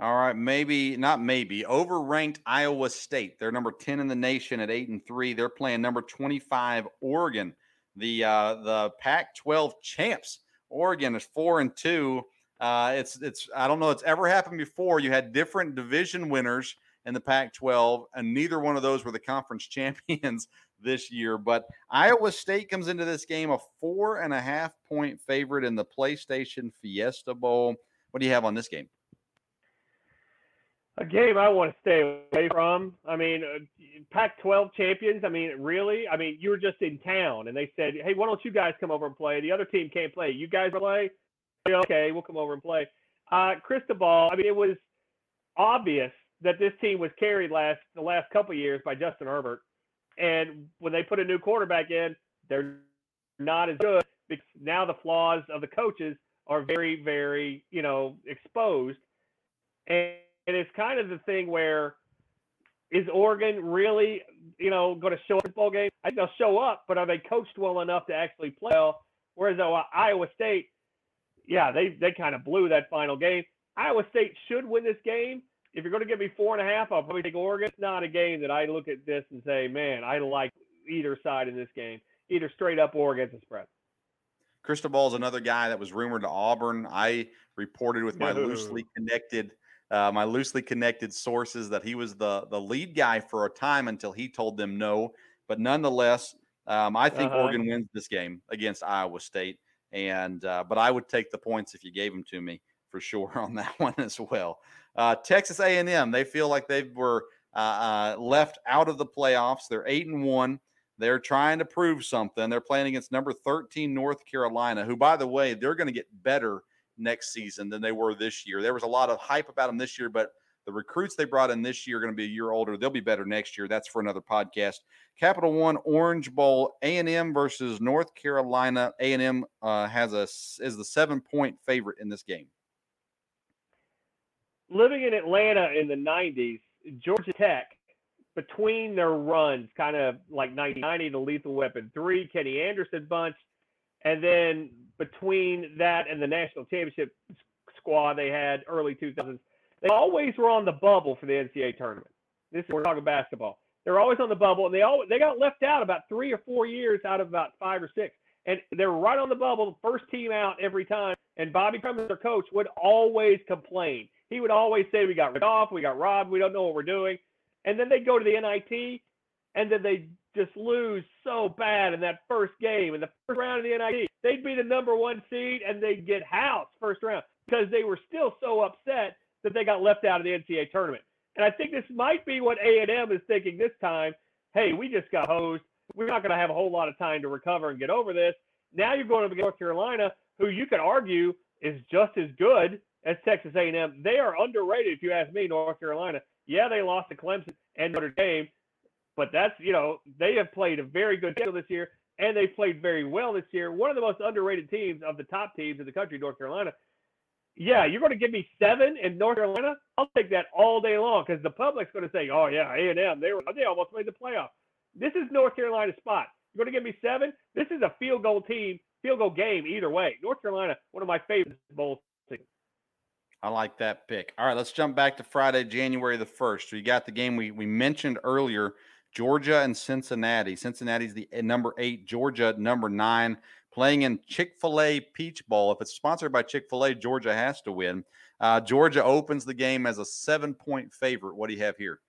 All right, maybe not maybe overranked Iowa State. They're number 10 in the nation at 8 and 3. They're playing number 25 Oregon, the uh the Pac-12 champs. Oregon is 4 and 2. Uh it's it's I don't know it's ever happened before. You had different division winners in the Pac-12 and neither one of those were the conference champions this year, but Iowa State comes into this game a four and a half point favorite in the PlayStation Fiesta Bowl. What do you have on this game? A game I want to stay away from. I mean, uh, Pac-12 champions. I mean, really? I mean, you were just in town, and they said, "Hey, why don't you guys come over and play? The other team can't play. You guys play? Okay, we'll come over and play." Uh, Cristobal. I mean, it was obvious that this team was carried last the last couple years by Justin Herbert, and when they put a new quarterback in, they're not as good because now the flaws of the coaches are very, very, you know, exposed. And and it's kind of the thing where is Oregon really, you know, going to show up in bowl game? I think they'll show up, but are they coached well enough to actually play well? Whereas uh, Iowa State, yeah, they they kind of blew that final game. Iowa State should win this game. If you're going to give me four and a half, I'll probably take Oregon. It's not a game that I look at this and say, man, I like either side in this game, either straight up or against the spread. Cristobal is another guy that was rumored to Auburn. I reported with my loosely connected uh, my loosely connected sources that he was the the lead guy for a time until he told them no. But nonetheless, um, I think uh-huh. Oregon wins this game against Iowa State. And uh, but I would take the points if you gave them to me for sure on that one as well. Uh, Texas A&M, they feel like they were uh, uh, left out of the playoffs. They're eight and one. They're trying to prove something. They're playing against number 13 North Carolina, who, by the way, they're going to get better next season than they were this year. There was a lot of hype about them this year, but the recruits they brought in this year are going to be a year older. They'll be better next year. That's for another podcast. Capital One Orange Bowl, A and M versus North Carolina. A and M uh, has a is the seven point favorite in this game. Living in Atlanta in the '90s, Georgia Tech between their runs, kind of like 90, the Lethal Weapon three, Kenny Anderson bunch, and then between that and the national championship squad they had early 2000s, they always were on the bubble for the NCAA tournament. This is we're talking basketball. They're always on the bubble, and they all they got left out about three or four years out of about five or six, and they're right on the bubble, first team out every time. And Bobby Crumb, their coach, would always complain. He would always say, "We got rid off, we got robbed, we don't know what we're doing," and then they go to the NIT, and then they just lose so bad in that first game in the first round of the NIT. They'd be the number one seed and they'd get housed first round because they were still so upset that they got left out of the NCAA tournament. And I think this might be what A&M is thinking this time. Hey, we just got hosed. We're not going to have a whole lot of time to recover and get over this. Now you're going to North Carolina, who you could argue is just as good as Texas A&M. They are underrated, if you ask me. North Carolina. Yeah, they lost to Clemson and Notre Dame, but that's, you know, they have played a very good schedule this year, and they played very well this year. One of the most underrated teams of the top teams in the country, North Carolina. Yeah, you're going to give me seven in North Carolina? I'll take that all day long because the public's going to say, "Oh yeah, A and M, they were they almost made the playoff." This is North Carolina's spot. You're going to give me seven? This is a field goal team, field goal game either way. North Carolina, one of my favorite bowl teams. I like that pick. All right, let's jump back to Friday, January the first. So you got the game we we mentioned earlier Georgia and Cincinnati. Cincinnati's the eh, number eight, Georgia number nine, playing in Chick fil A Peach Bowl. If it's sponsored by Chick fil A, Georgia has to win. Uh, Georgia opens the game as a seven point favorite. What do you have here?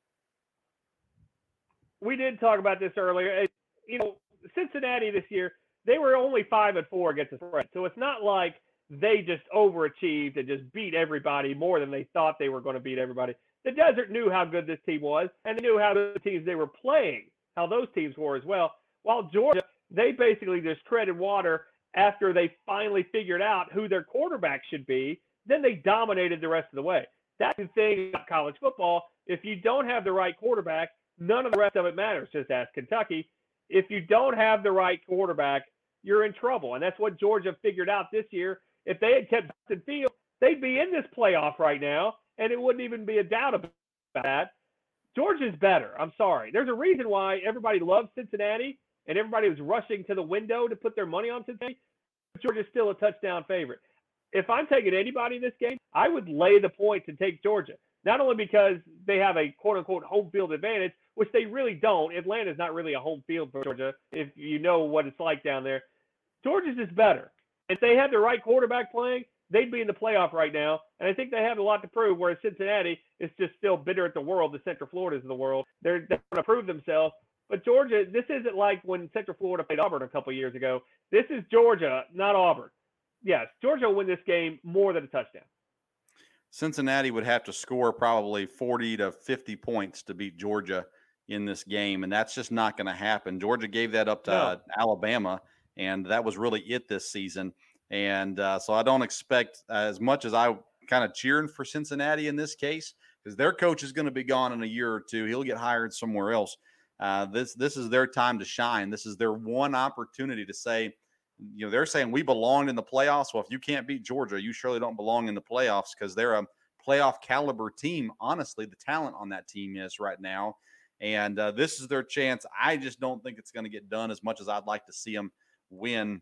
We did talk about this earlier. You know, Cincinnati this year, they were only five and four against the spread. So it's not like they just overachieved and just beat everybody more than they thought they were going to beat everybody the Desert knew how good this team was, and they knew how the teams they were playing, how those teams were as well. While Georgia, they basically just treaded water after they finally figured out who their quarterback should be. Then they dominated the rest of the way. That's the thing about college football. If you don't have the right quarterback, none of the rest of it matters. Just ask Kentucky. If you don't have the right quarterback, you're in trouble. And that's what Georgia figured out this year. If they had kept Justin Field, they'd be in this playoff right now and it wouldn't even be a doubt about that. Georgia's better. I'm sorry. There's a reason why everybody loves Cincinnati and everybody was rushing to the window to put their money on Cincinnati. Georgia's still a touchdown favorite. If I'm taking anybody in this game, I would lay the points and take Georgia. Not only because they have a quote unquote home field advantage, which they really don't. Atlanta's not really a home field for Georgia, if you know what it's like down there. Georgia's just better. If they had the right quarterback playing, they'd be in the playoff right now. And I think they have a lot to prove, whereas Cincinnati is just still bitter at the world, the Central Floridas of the world. They're, they're going to prove themselves. But Georgia, this isn't like when Central Florida played Auburn a couple years ago. This is Georgia, not Auburn. Yes, Georgia will win this game more than a touchdown. Cincinnati would have to score probably 40 to 50 points to beat Georgia in this game, and that's just not going to happen. Georgia gave that up to no. Alabama, and that was really it this season. And uh, so I don't expect uh, as much as I kind of cheering for Cincinnati in this case because their coach is going to be gone in a year or two. He'll get hired somewhere else. Uh, this this is their time to shine. This is their one opportunity to say, you know, they're saying we belonged in the playoffs. Well, if you can't beat Georgia, you surely don't belong in the playoffs because they're a playoff caliber team. Honestly, the talent on that team is right now, and uh, this is their chance. I just don't think it's going to get done as much as I'd like to see them win.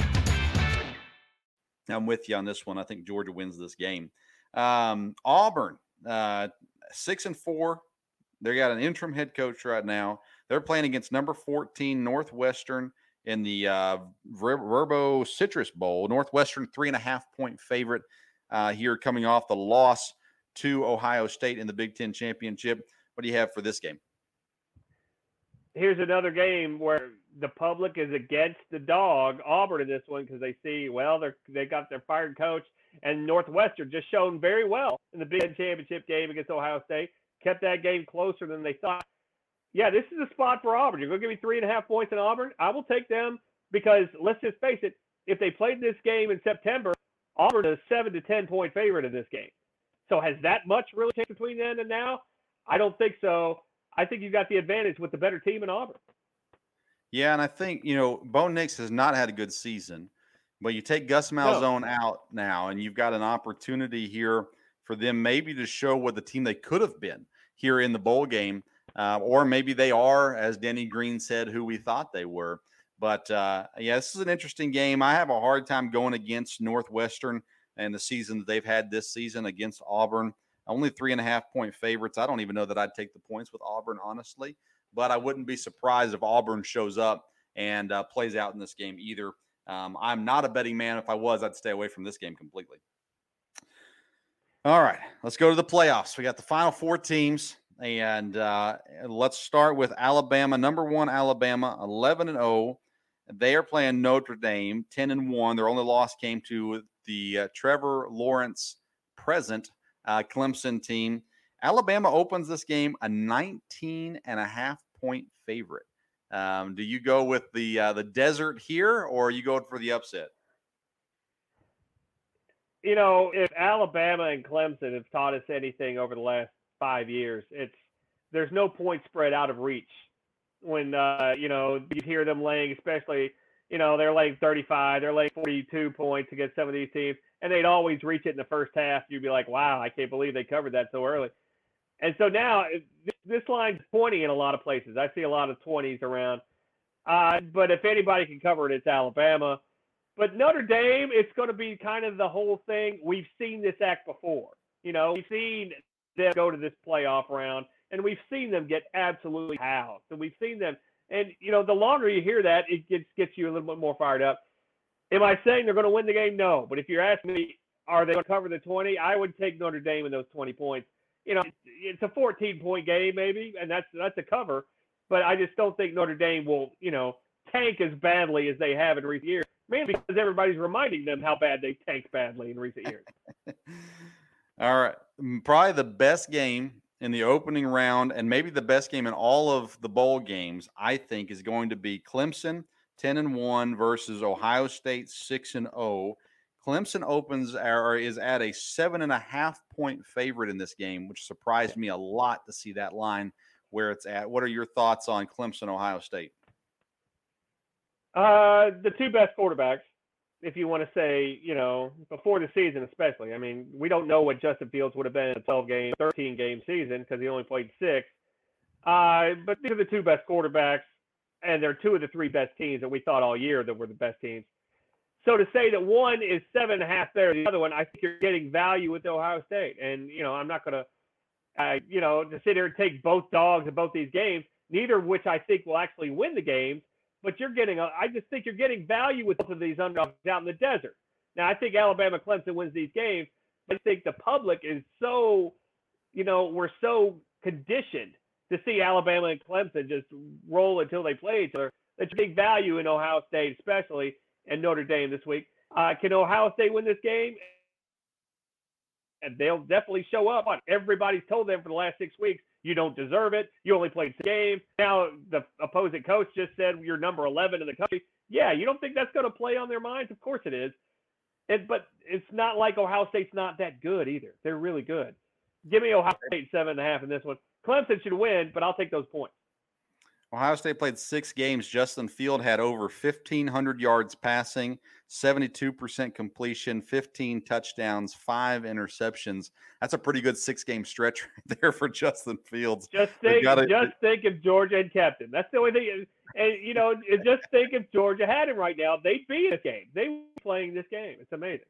I'm with you on this one. I think Georgia wins this game. Um, Auburn, uh, six and four. They got an interim head coach right now. They're playing against number 14 Northwestern in the uh, Vrbo Citrus Bowl. Northwestern three and a half point favorite uh, here, coming off the loss to Ohio State in the Big Ten championship. What do you have for this game? Here's another game where the public is against the dog Auburn in this one because they see well they they got their fired coach and Northwestern just shown very well in the Big Ten championship game against Ohio State. Kept that game closer than they thought yeah, this is a spot for Auburn. You're going to give me three and a half points in Auburn. I will take them because let's just face it. If they played this game in September, Auburn is a seven to ten point favorite in this game. So has that much really changed between then and now? I don't think so. I think you got the advantage with the better team in Auburn. Yeah, and I think you know Bo Nix has not had a good season, but you take Gus Malzahn no. out now, and you've got an opportunity here for them maybe to show what the team they could have been here in the bowl game uh, or maybe they are, as Denny Green said, who we thought they were. But uh, yeah, this is an interesting game. I have a hard time going against Northwestern and the season that they've had this season against Auburn. Only three and a half point favorites. I don't even know that I'd take the points with Auburn, honestly. But I wouldn't be surprised if Auburn shows up and uh, plays out in this game either. Um, I'm not a betting man. If I was, I'd stay away from this game completely. All right, let's go to the playoffs. We got the final four teams. And uh, let's start with Alabama, number one Alabama, 11 and 0. They are playing Notre Dame, 10 and 1. Their only loss came to the uh, Trevor Lawrence present uh, Clemson team. Alabama opens this game a 19 and a half point favorite. Um, do you go with the uh, the desert here, or you go for the upset? You know, if Alabama and Clemson have taught us anything over the last five years. It's there's no point spread out of reach when uh, you know you hear them laying, especially you know they're laying 35, they're laying 42 points against some of these teams, and they'd always reach it in the first half. You'd be like, wow, I can't believe they covered that so early. And so now this line's 20 in a lot of places. I see a lot of 20s around. Uh, but if anybody can cover it, it's Alabama. But Notre Dame, it's going to be kind of the whole thing. We've seen this act before. You know, we've seen them go to this playoff round, and we've seen them get absolutely housed. And we've seen them, and you know, the longer you hear that, it gets gets you a little bit more fired up. Am I saying they're going to win the game? No. But if you're asking me, are they going to cover the 20? I would take Notre Dame in those 20 points. You know, it's a 14 point game maybe, and that's that's a cover. But I just don't think Notre Dame will, you know, tank as badly as they have in recent years. Mainly because everybody's reminding them how bad they tanked badly in recent years. All right. Probably the best game in the opening round and maybe the best game in all of the bowl games, I think, is going to be Clemson 10 and 1 versus Ohio State 6 and 0. Clemson opens or is at a seven and a half point favorite in this game, which surprised me a lot to see that line where it's at. What are your thoughts on Clemson, Ohio State? Uh, the two best quarterbacks, if you want to say, you know, before the season, especially. I mean, we don't know what Justin Fields would have been in a 12 game, 13 game season because he only played six. Uh, but these are the two best quarterbacks, and they're two of the three best teams that we thought all year that were the best teams. So to say that one is seven and a half there, the other one, I think you're getting value with Ohio State. And, you know, I'm not going to, you know, to sit here and take both dogs in both these games, neither of which I think will actually win the games. But you're getting, a, I just think you're getting value with both of these underdogs out in the desert. Now, I think Alabama Clemson wins these games. But I think the public is so, you know, we're so conditioned to see Alabama and Clemson just roll until they play each other. That you take value in Ohio State, especially and Notre Dame this week. Uh, can Ohio State win this game? And they'll definitely show up. Everybody's told them for the last six weeks, you don't deserve it. You only played six games. Now the opposing coach just said you're number 11 in the country. Yeah, you don't think that's going to play on their minds? Of course it is. It, but it's not like Ohio State's not that good either. They're really good. Give me Ohio State seven and a half in this one. Clemson should win, but I'll take those points. Ohio State played six games. Justin Field had over 1,500 yards passing, 72% completion, 15 touchdowns, five interceptions. That's a pretty good six game stretch right there for Justin Fields. Just think, gotta, just think if Georgia and captain. That's the only thing. And, you know, just think if Georgia had him right now, they'd be in this game. They were playing this game. It's amazing.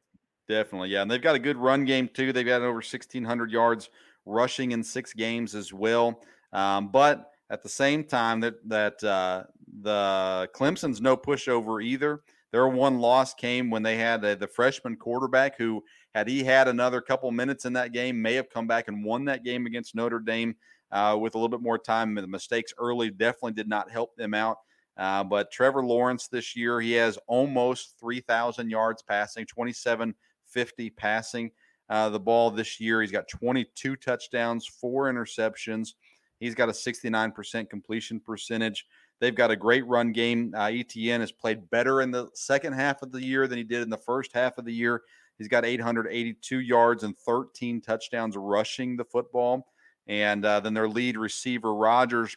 Definitely. Yeah. And they've got a good run game, too. They've got over 1,600 yards rushing in six games as well. Um, but at the same time, that that uh, the Clemson's no pushover either. Their one loss came when they had a, the freshman quarterback who, had he had another couple minutes in that game, may have come back and won that game against Notre Dame uh, with a little bit more time. The mistakes early definitely did not help them out. Uh, but Trevor Lawrence this year, he has almost 3,000 yards passing, 2750 passing uh, the ball this year. He's got 22 touchdowns, four interceptions. He's got a 69% completion percentage. They've got a great run game. Uh, Etienne has played better in the second half of the year than he did in the first half of the year. He's got 882 yards and 13 touchdowns rushing the football. And uh, then their lead receiver, Rodgers,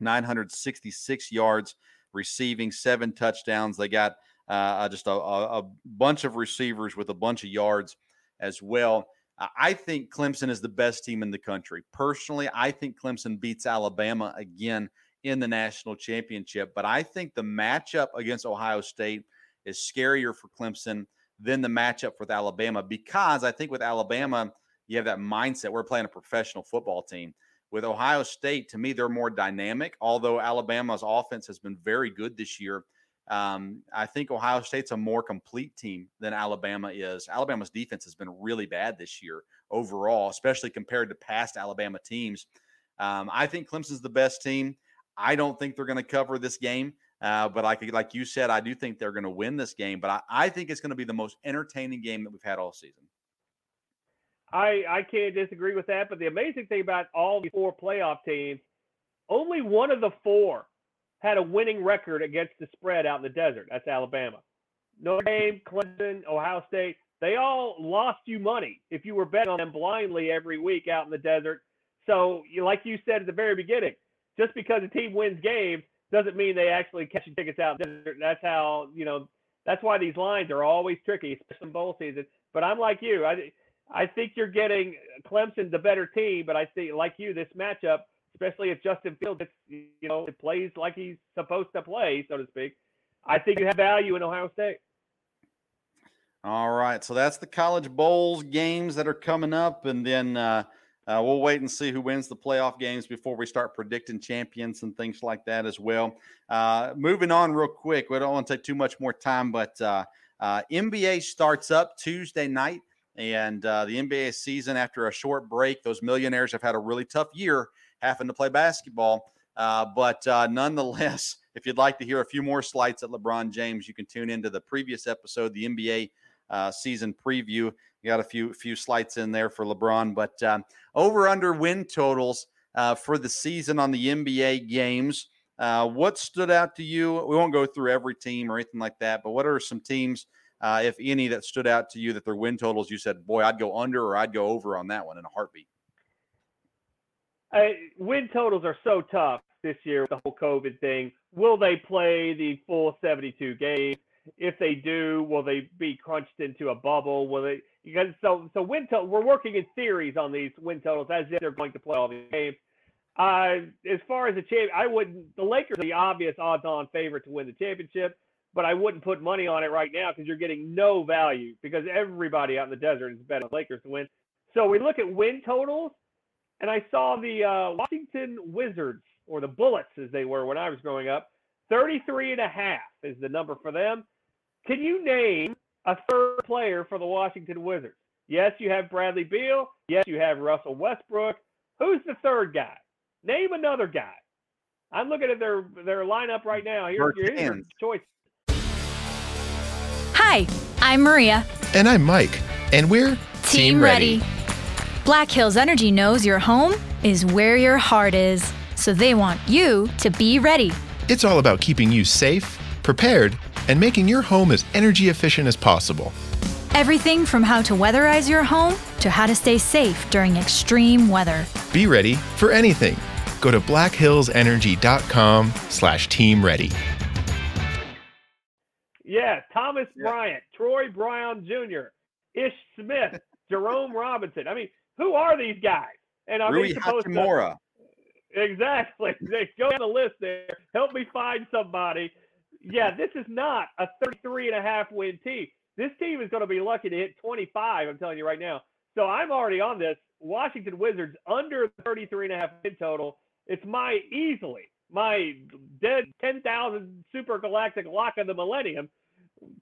966 yards receiving, seven touchdowns. They got uh, just a, a bunch of receivers with a bunch of yards as well. I think Clemson is the best team in the country. Personally, I think Clemson beats Alabama again in the national championship. But I think the matchup against Ohio State is scarier for Clemson than the matchup with Alabama because I think with Alabama, you have that mindset. We're playing a professional football team. With Ohio State, to me, they're more dynamic, although Alabama's offense has been very good this year. Um, I think Ohio State's a more complete team than Alabama is. Alabama's defense has been really bad this year overall, especially compared to past Alabama teams. Um, I think Clemson's the best team. I don't think they're going to cover this game, uh, but like like you said, I do think they're going to win this game. But I, I think it's going to be the most entertaining game that we've had all season. I I can't disagree with that. But the amazing thing about all the four playoff teams, only one of the four had a winning record against the spread out in the desert. That's Alabama. Notre Dame, Clemson, Ohio State, they all lost you money if you were betting on them blindly every week out in the desert. So, like you said at the very beginning, just because a team wins games doesn't mean they actually catch tickets out in the desert. That's how, you know, that's why these lines are always tricky, especially in bowl season. But I'm like you. I, I think you're getting Clemson the better team, but I think, like you, this matchup – especially if Justin Fields, you know, plays like he's supposed to play, so to speak. I think you have value in Ohio State. All right, so that's the college bowls games that are coming up, and then uh, uh, we'll wait and see who wins the playoff games before we start predicting champions and things like that as well. Uh, moving on, real quick, we don't want to take too much more time, but uh, uh, NBA starts up Tuesday night, and uh, the NBA season after a short break, those millionaires have had a really tough year having to play basketball. Uh, but uh, nonetheless, if you'd like to hear a few more slights at LeBron James, you can tune into the previous episode, the NBA uh, season preview. You got a few few slights in there for LeBron, but um, over under win totals uh, for the season on the NBA games. Uh, what stood out to you? We won't go through every team or anything like that, but what are some teams uh, if any, that stood out to you that their win totals, you said, boy, I'd go under or I'd go over on that one in a heartbeat? I, win totals are so tough this year with the whole COVID thing. Will they play the full 72 games? If they do, will they be crunched into a bubble? Will they? Because so so win total. We're working in theories on these win totals as if they're going to play all these games. Uh, as far as the champ, I wouldn't. The Lakers are the obvious odds-on favorite to win the championship, but I wouldn't put money on it right now because you're getting no value because everybody out in the desert is betting on Lakers to win. So we look at win totals, and I saw the uh, Washington Wizards or the Bullets as they were when I was growing up. 33 and a half is the number for them. Can you name a third player for the Washington Wizards? Yes, you have Bradley Beal. Yes, you have Russell Westbrook. Who's the third guy? Name another guy. I'm looking at their their lineup right now. Here's, here's your choice. Hi, I'm Maria. And I'm Mike. And we're Team, Team ready. ready. Black Hills Energy knows your home is where your heart is, so they want you to be ready. It's all about keeping you safe, prepared, and making your home as energy efficient as possible. Everything from how to weatherize your home to how to stay safe during extreme weather. Be ready for anything. Go to blackhillsenergy.com slash team ready. Yeah, Thomas Bryant, Troy Brown Jr., Ish Smith, Jerome Robinson. I mean, who are these guys? And I'm Rui supposed Hachimura. to exactly. They go on the list there. Help me find somebody. Yeah, this is not a 33 and a half win team. This team is going to be lucky to hit 25. I'm telling you right now. So I'm already on this. Washington Wizards under 33 and a half win total. It's my easily my dead 10,000 super galactic lock of the millennium.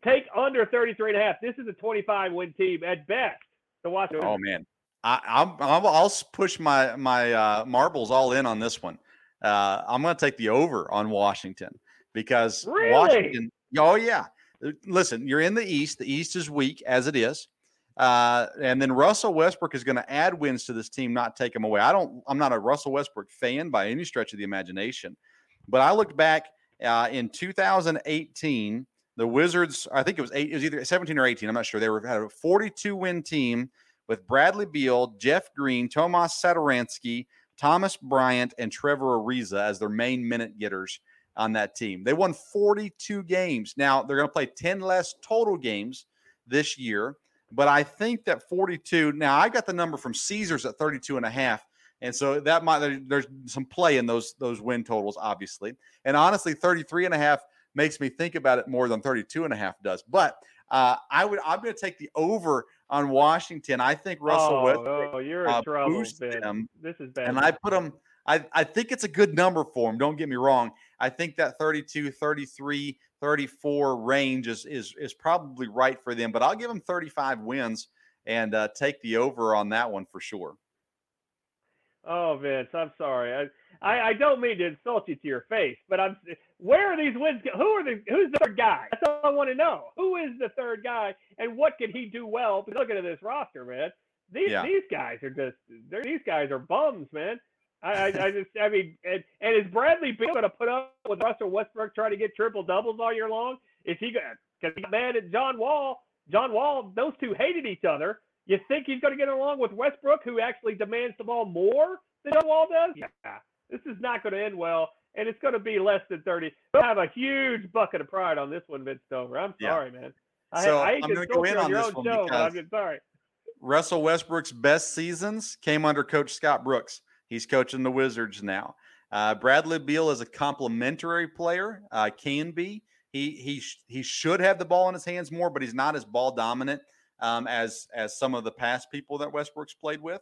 Take under 33 and a half. This is a 25 win team at best to watch. Oh man, I, I'm, I'm I'll push my my uh, marbles all in on this one. Uh, I'm going to take the over on Washington because really? Washington. Oh yeah, listen, you're in the East. The East is weak as it is. Uh, and then Russell Westbrook is going to add wins to this team, not take them away. I don't. I'm not a Russell Westbrook fan by any stretch of the imagination, but I looked back uh, in 2018. The Wizards, I think it was eight. It was either 17 or 18. I'm not sure. They were had a 42 win team with Bradley Beal, Jeff Green, Tomas Satoransky, Thomas Bryant, and Trevor Ariza as their main minute getters on that team. They won 42 games. Now they're going to play 10 less total games this year. But I think that 42, now I got the number from Caesars at 32 and a half. And so that might there's some play in those those win totals, obviously. And honestly, 33 and a half makes me think about it more than 32 and a half does. But uh, I would I'm going to take the over on Washington. I think Russell oh, Westbrook oh, you're in uh, trouble, them. This is bad. And I put them I, I think it's a good number for them. Don't get me wrong. I think that 32, 33 34 range is is is probably right for them. But I'll give them 35 wins and uh, take the over on that one for sure. Oh, Vince, I'm sorry. I, I, I don't mean to insult you to your face, but I'm. Where are these wins? Who are the? Who's the third guy? That's all I want to know. Who is the third guy, and what can he do well? Because Looking at this roster, man, these yeah. these guys are just. They're these guys are bums, man. I, I, I, just, I mean, and, and is Bradley Beal going to put up with Russell Westbrook trying to get triple doubles all year long? Is he going? Because he's mad at John Wall. John Wall, those two hated each other. You think he's going to get along with Westbrook, who actually demands the ball more than John Wall does? Yeah, this is not going to end well, and it's going to be less than thirty. I have a huge bucket of pride on this one, Vince Stover. I'm sorry, yeah. man. I, so I hate I'm to go in on, your own show, I'm sorry. Russell Westbrook's best seasons came under Coach Scott Brooks. He's coaching the Wizards now. Uh, Bradley Beal is a complimentary player, uh, can be. He he sh- he should have the ball in his hands more, but he's not as ball dominant um, as as some of the past people that Westbrook's played with.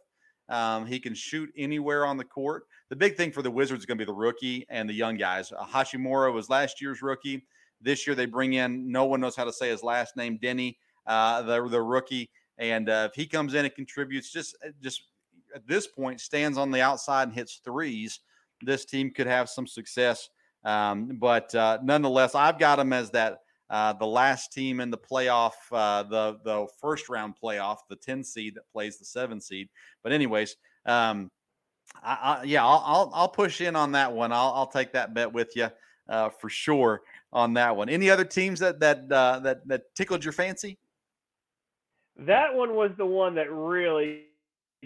Um, he can shoot anywhere on the court. The big thing for the Wizards is going to be the rookie and the young guys. Uh, Hachimura was last year's rookie. This year they bring in no one knows how to say his last name, Deni, uh, the the rookie, and uh, if he comes in and contributes, just uh, just at this point stands on the outside and hits threes, this team could have some success. Um, but uh, nonetheless, I've got them as that uh, the last team in the playoff, uh, the the first round playoff, the ten seed that plays the seven seed. But anyways, um, I, yeah, I'll, I'll, I'll push in on that one. I'll I'll take that bet with you uh, for sure. on that one. Any other teams that that uh, that that tickled your fancy? That one was the one that really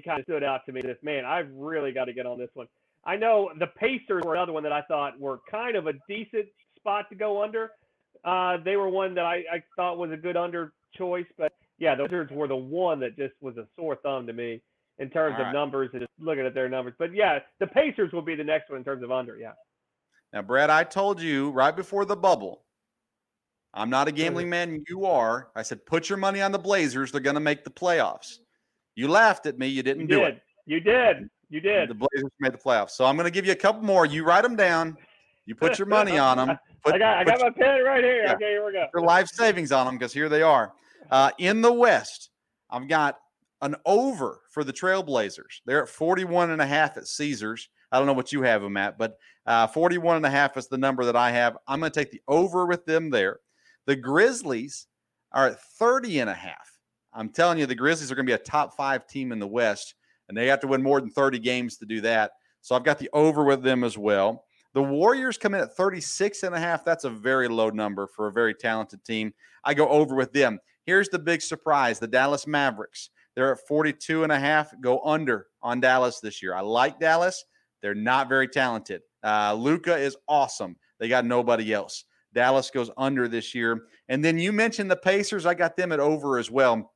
kind of stood out to me. This man, I've really got to get on this one. I know the Pacers were another one that I thought were kind of a decent spot to go under. Uh, they were one that I, I thought was a good under choice, but yeah, the Wizards were the one that just was a sore thumb to me in terms All of right. numbers and just looking at their numbers. But yeah, the Pacers will be the next one in terms of under. Yeah. Now, Brad, I told you right before the bubble. I'm not a gambling man. You are. I said, put your money on the Blazers. They're going to make the playoffs. You laughed at me. You didn't You do did. it. You did. You did. The Blazers made the playoffs. So I'm going to give you a couple more. You write them down. You put your money on them. Put, I got I got my pen right here. Yeah. Okay, here we go. your life savings on them because here they are. Uh, in the West, I've got an over for the Trailblazers. They're at 41 and a half at Caesars. I don't know what you have them at, but uh, 41 and a half is the number that I have. I'm going to take the over with them there. The Grizzlies are at 30 and a half. I'm telling you, the Grizzlies are going to be a top five team in the West, and they have to win more than 30 games to do that. So I've got the over with them as well. The Warriors come in at 36 and a half. That's a very low number for a very talented team. I go over with them. Here's the big surprise the Dallas Mavericks. They're at 42 and a half. Go under on Dallas this year. I like Dallas. They're not very talented. Uh, Luka is awesome. They got nobody else. Dallas goes under this year. And then you mentioned the Pacers. I got them at over as well.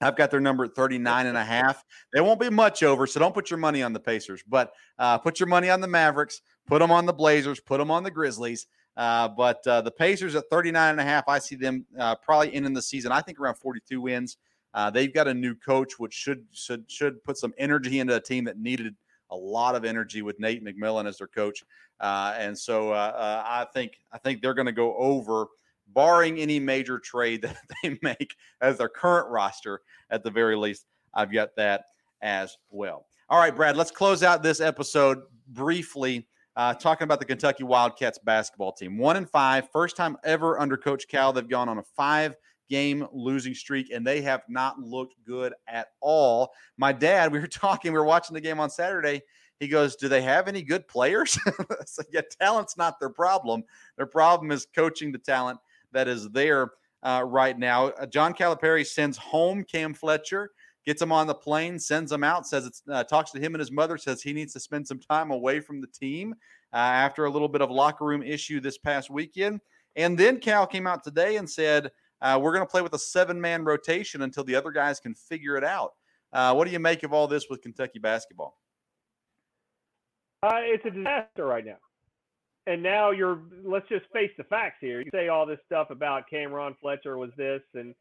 I've got their number at 39 and a half. They won't be much over, so don't put your money on the Pacers, but uh, put your money on the Mavericks, put them on the Blazers, put them on the Grizzlies. Uh, but uh, the Pacers at 39 and a half, I see them uh, probably ending the season, I think around 42 wins. Uh, they've got a new coach, which should should should put some energy into a team that needed a lot of energy with Nate McMillan as their coach. Uh, and so uh, uh, I think I think they're going to go over, barring any major trade that they make as their current roster at the very least. I've got that as well. All right, Brad, let's close out this episode briefly uh, talking about the Kentucky Wildcats basketball team. One and five, first time ever under Coach Cal. They've gone on a five game losing streak, and they have not looked good at all. My dad, we were talking, we were watching the game on Saturday. He goes, Do they have any good players? so, yeah, talent's not their problem. Their problem is coaching the talent that is there uh, right now. Uh, John Calipari sends home Cam Fletcher, gets him on the plane, sends him out, says it's uh, talks to him and his mother, says he needs to spend some time away from the team uh, after a little bit of locker room issue this past weekend. And then Cal came out today and said, uh, We're going to play with a seven man rotation until the other guys can figure it out. Uh, what do you make of all this with Kentucky basketball? Uh, it's a disaster right now. And now you're, let's just face the facts here. You say all this stuff about Cameron Fletcher was this and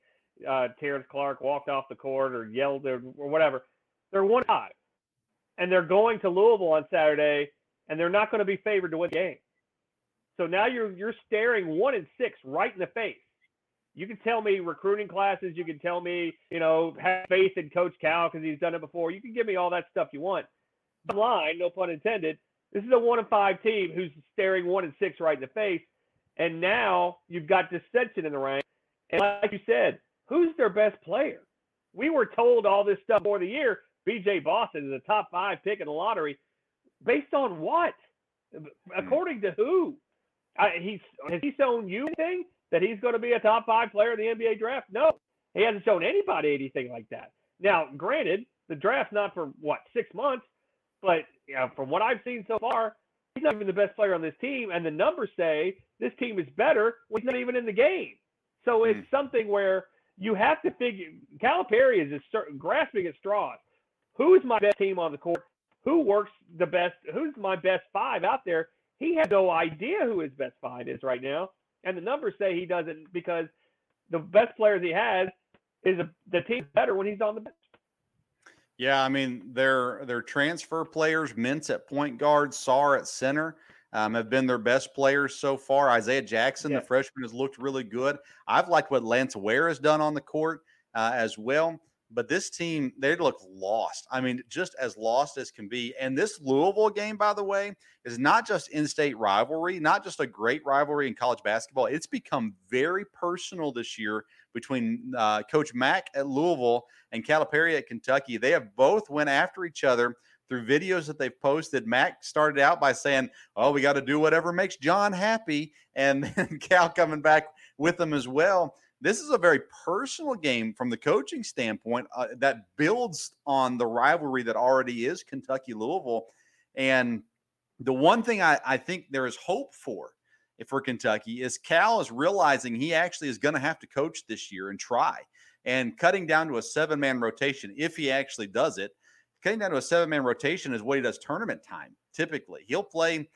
uh, Terrence Clarke walked off the court or yelled or, or whatever. They're one five. And they're going to Louisville on Saturday and they're not going to be favored to win the game. So now you're you're staring one and six right in the face. You can tell me recruiting classes. You can tell me, you know, have faith in Coach Cal because he's done it before. You can give me all that stuff you want. Bottom line, no pun intended. This is a one and five team who's staring one and six right in the face, and now you've got dissension in the ranks. And like you said, who's their best player? We were told all this stuff before the year. B.J. Boston is a top five pick in the lottery, based on what? Hmm. According to who? I, he's has he shown you anything that he's going to be a top five player in the NBA draft? No, he hasn't shown anybody anything like that. Now, granted, the draft's not for what six months, but you know, from what I've seen so far, he's not even the best player on this team, and the numbers say this team is better when he's not even in the game. So it's hmm. something where you have to figure. Calipari is just grasping at straws. Who is my best team on the court? Who works the best? Who's my best five out there? He has no idea who his best five is right now, and the numbers say he doesn't because the best players he has is a, the team better when he's on the bench. Yeah, I mean, their their transfer players, Mintz at point guard, Sarr at center, um, have been their best players so far. Isaiah Jackson, the freshman, has looked really good. I've liked what Lance Ware has done on the court uh, as well. But this team, they look lost. I mean, just as lost as can be. And this Louisville game, by the way, is not just in-state rivalry, not just a great rivalry in college basketball. It's become very personal this year between uh, Coach Mack at Louisville and Calipari at Kentucky. They have both went after each other through videos that they've posted. Mac started out by saying, "Oh, we got to do whatever makes John happy," and then Cal coming back with them as well. This is a very personal game from the coaching standpoint uh, that builds on the rivalry that already is Kentucky Louisville. And the one thing I, I think there is hope for for Kentucky is Cal is realizing he actually is going to have to coach this year and try and cutting down to a seven man rotation if he actually does it. Cutting down to a seven man rotation is what he does tournament time. Typically, he'll play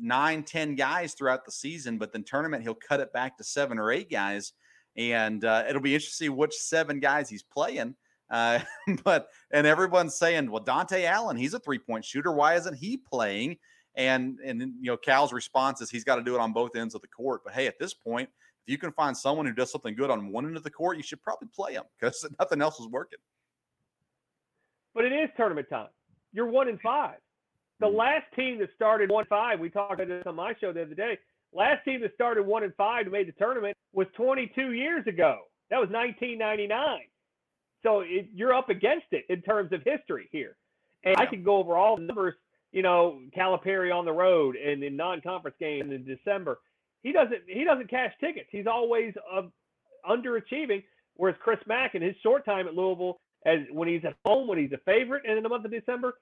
nine, ten guys throughout the season, but then tournament he'll cut it back to seven or eight guys and uh, it'll be interesting to see which seven guys he's playing. Uh, but and everyone's saying, well, Dontaie Allen, he's a three point shooter. Why isn't he playing? And and you know, Cal's response is he's got to do it on both ends of the court. But hey, at this point, if you can find someone who does something good on one end of the court, you should probably play him because nothing else is working. But it is tournament time. You're one in five. The mm-hmm. last team that started one five, we talked about this on my show the other day. Last team that started one and five and made the tournament was 22 years ago. That was 1999. So it, you're up against it in terms of history here. And I can go over all the numbers. You know, Calipari on the road and in non-conference games in December. He doesn't he doesn't cash tickets. He's always uh, underachieving. Whereas Chris Mack in his short time at Louisville, as when he's at home, when he's a favorite, and in the month of December,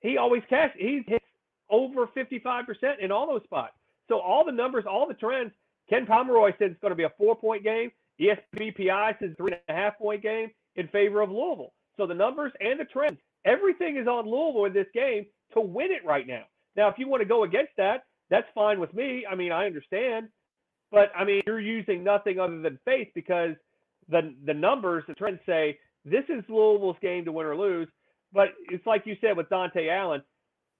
he always cash. He hits over 55% in all those spots. So all the numbers, all the trends. Ken Pomeroy said it's going to be a four-point game. ESPPI says three and a half point game in favor of Louisville. So the numbers and the trends, everything is on Louisville in this game to win it right now. Now, if you want to go against that, that's fine with me. I mean, I understand, but I mean, you're using nothing other than faith because the the numbers, the trends say this is Louisville's game to win or lose. But it's like you said with Dontaie Allen.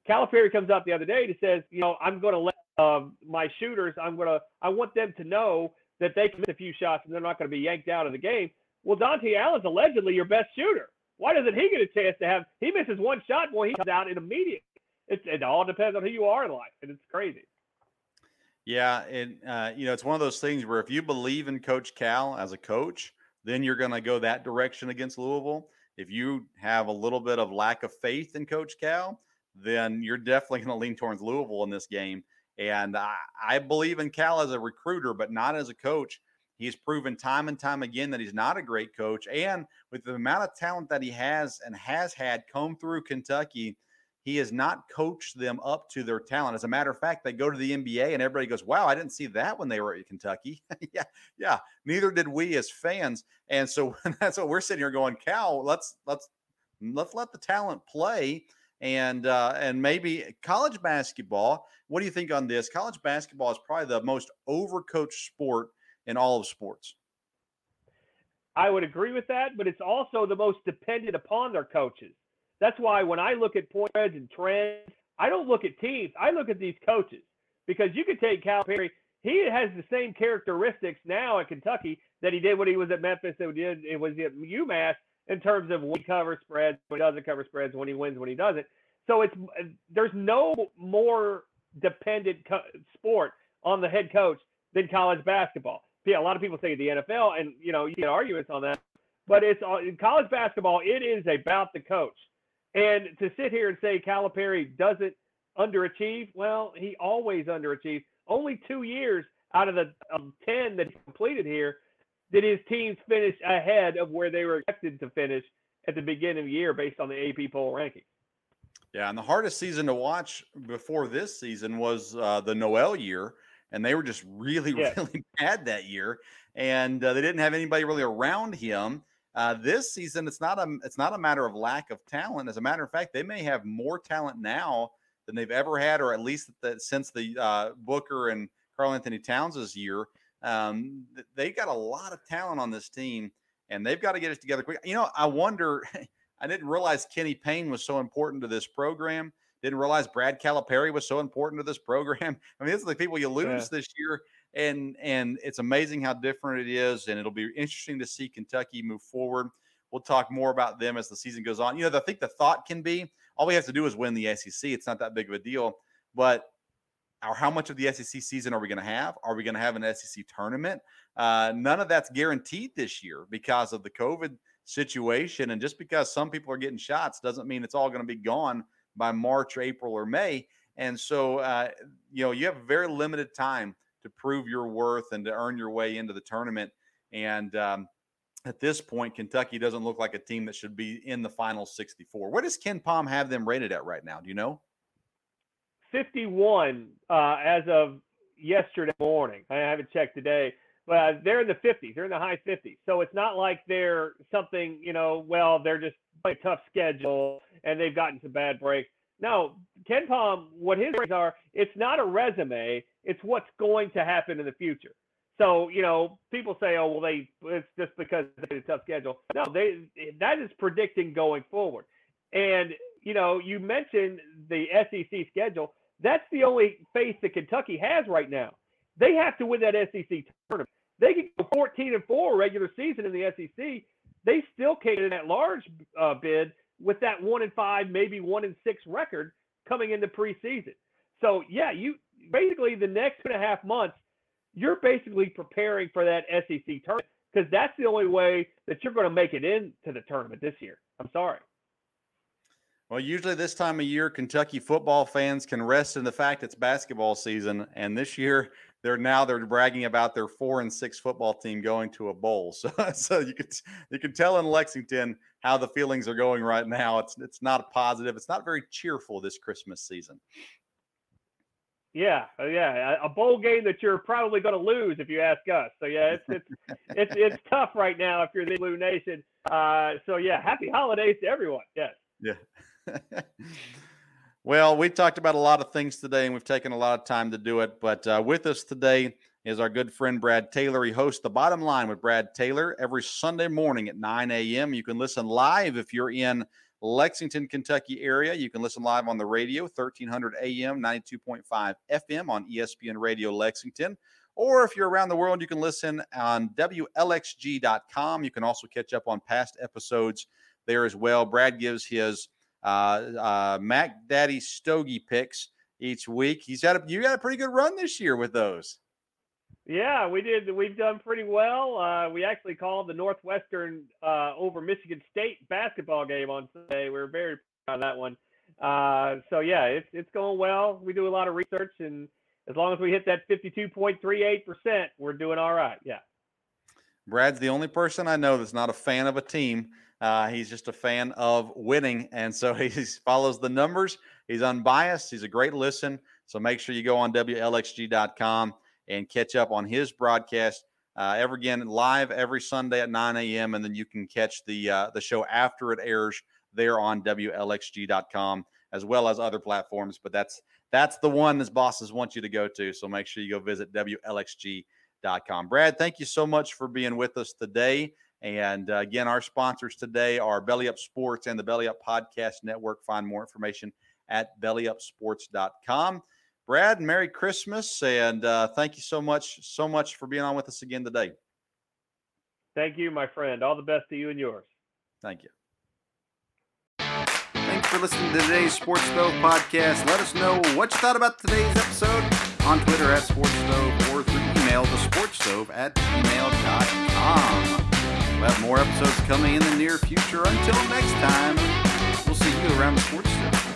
Calipari comes out the other day and says, you know, I'm going to let um, my shooters, I'm gonna I want them to know that they can miss a few shots and they're not going to be yanked out of the game. Well, Dontaie Allen's allegedly your best shooter. Why doesn't he get a chance to have? He misses one shot, boy, he comes out in immediate. It's, it all depends on who you are in life, and it's crazy. Yeah, and uh, you know it's one of those things where if you believe in Coach Cal as a coach, then you're going to go that direction against Louisville. If you have a little bit of lack of faith in Coach Cal, then you're definitely going to lean towards Louisville in this game. And I, I believe in Cal as a recruiter, but not as a coach. He's proven time and time again that he's not a great coach. And with the amount of talent that he has and has had come through Kentucky, he has not coached them up to their talent. As a matter of fact, they go to the NBA and everybody goes, "Wow, I didn't see that when they were at Kentucky." yeah, yeah. Neither did we as fans. And so that's what we're sitting here going, "Cal, let's let's let's let the talent play." And uh, and maybe college basketball. What do you think on this? College basketball is probably the most overcoached sport in all of sports. I would agree with that, but it's also the most dependent upon their coaches. That's why when I look at point spreads and trends, I don't look at teams. I look at these coaches because you could take Cal Calipari. He has the same characteristics now at Kentucky that he did when he was at Memphis. That he did it was at UMass in terms of when he covers spreads, when he doesn't cover spreads, when he wins, when he doesn't. So it's there's no more dependent co- sport on the head coach than college basketball. Yeah, a lot of people say the NFL, and you know you get arguments on that, but it's uh, in college basketball. It is about the coach, and to sit here and say Calipari doesn't underachieve, well, he always underachieves. Only two years out of the um, ten that he completed here did his teams finish ahead of where they were expected to finish at the beginning of the year based on the AP poll rankings. Yeah, and the hardest season to watch before this season was uh, the Noel year, and they were just really, really bad that year, and uh, they didn't have anybody really around him. Uh, this season, it's not a it's not a matter of lack of talent. As a matter of fact, they may have more talent now than they've ever had, or at least the, since the uh, Booker and Karl-Anthony Towns' year. Um, they got a lot of talent on this team, and they've got to get it together quick. You know, I wonder. I didn't realize Kenny Payne was so important to this program. Didn't realize Brad Calipari was so important to this program. I mean, these are the people you lose yeah. this year, and and it's amazing how different it is. And it'll be interesting to see Kentucky move forward. We'll talk more about them as the season goes on. You know, I think the thought can be all we have to do is win the SEC. It's not that big of a deal, but or how much of the SEC season are we going to have? Are we going to have an SEC tournament? Uh, none of that's guaranteed this year because of the COVID situation. And just because some people are getting shots doesn't mean it's all going to be gone by March April or May. And so, uh, you know, you have very limited time to prove your worth and to earn your way into the tournament. And um, at this point, Kentucky doesn't look like a team that should be in the final 64. Where does KenPom have them rated at right now? Do you know? 51 uh, as of yesterday morning. I haven't checked today, but they're in the 50s. They're in the high 50s. So it's not like they're something, you know, well, they're just a tough schedule and they've gotten some bad breaks. No, KenPom, what his ratings are, it's not a resume. It's what's going to happen in the future. So you know, people say, "Oh, well, they it's just because they had a tough schedule." No, they that is predicting going forward. And you know, you mentioned the SEC schedule. That's the only face that Kentucky has right now. They have to win that SEC tournament. They can go 14 and four regular season in the SEC. They still can't in that large uh, bid with that one and five, maybe one and six record coming into preseason. So yeah, you basically the next two and a half months, you're basically preparing for that SEC tournament because that's the only way that you're going to make it into the tournament this year. I'm sorry. Well, usually this time of year, Kentucky football fans can rest in the fact it's basketball season, and this year they're now they're bragging about their four and six football team going to a bowl. So, so you could you can tell in Lexington how the feelings are going right now. It's it's not positive. It's not very cheerful this Christmas season. Yeah, uh, yeah, a bowl game that you're probably going to lose if you ask us. So yeah, it's it's it's it's tough right now if you're the Blue Nation. Uh, so yeah, happy holidays to everyone. Yes. Yeah. well, we talked about a lot of things today, and we've taken a lot of time to do it. But uh, with us today is our good friend Brad Taylor. He hosts the Bottom Line with Brad Taylor every Sunday morning at 9 a.m. You can listen live if you're in Lexington, Kentucky area. You can listen live on the radio, 1300 AM, 92.5 FM on ESPN Radio Lexington. Or if you're around the world, you can listen on WLXG.com. You can also catch up on past episodes there as well. Brad gives his uh, uh, Mac Daddy Stogie picks each week. He's had a, you got a pretty good run this year with those. Yeah, we did. We've done pretty well. Uh, we actually called the Northwestern uh, over Michigan State basketball game on Sunday. We were very proud of that one. Uh, so yeah, it's it's going well. We do a lot of research, and as long as we hit that fifty-two point three eight percent, we're doing all right. Yeah. Brad's the only person I know that's not a fan of a team. Uh, he's just a fan of winning, and so he follows the numbers. He's unbiased. He's a great listen. So make sure you go on WLXG.com and catch up on his broadcast. Uh, ever again live every Sunday at 9 a.m. and then you can catch the uh, the show after it airs there on WLXG.com as well as other platforms. But that's that's the one his bosses want you to go to. So make sure you go visit WLXG.com. Brad, thank you so much for being with us today. And uh, again, our sponsors today are Belly Up Sports and the Belly Up Podcast Network. Find more information at bellyupsports.com. Brad, Merry Christmas, and uh, thank you so much, so much for being on with us again today. Thank you, my friend. All the best to you and yours. Thank you. Thanks for listening to today's Sports Stove podcast. Let us know what you thought about today's episode on Twitter at Sports Stove or through email to sportsstove at gmail.com. We'll have more episodes coming in the near future. Until next time, we'll see you around the sports stove.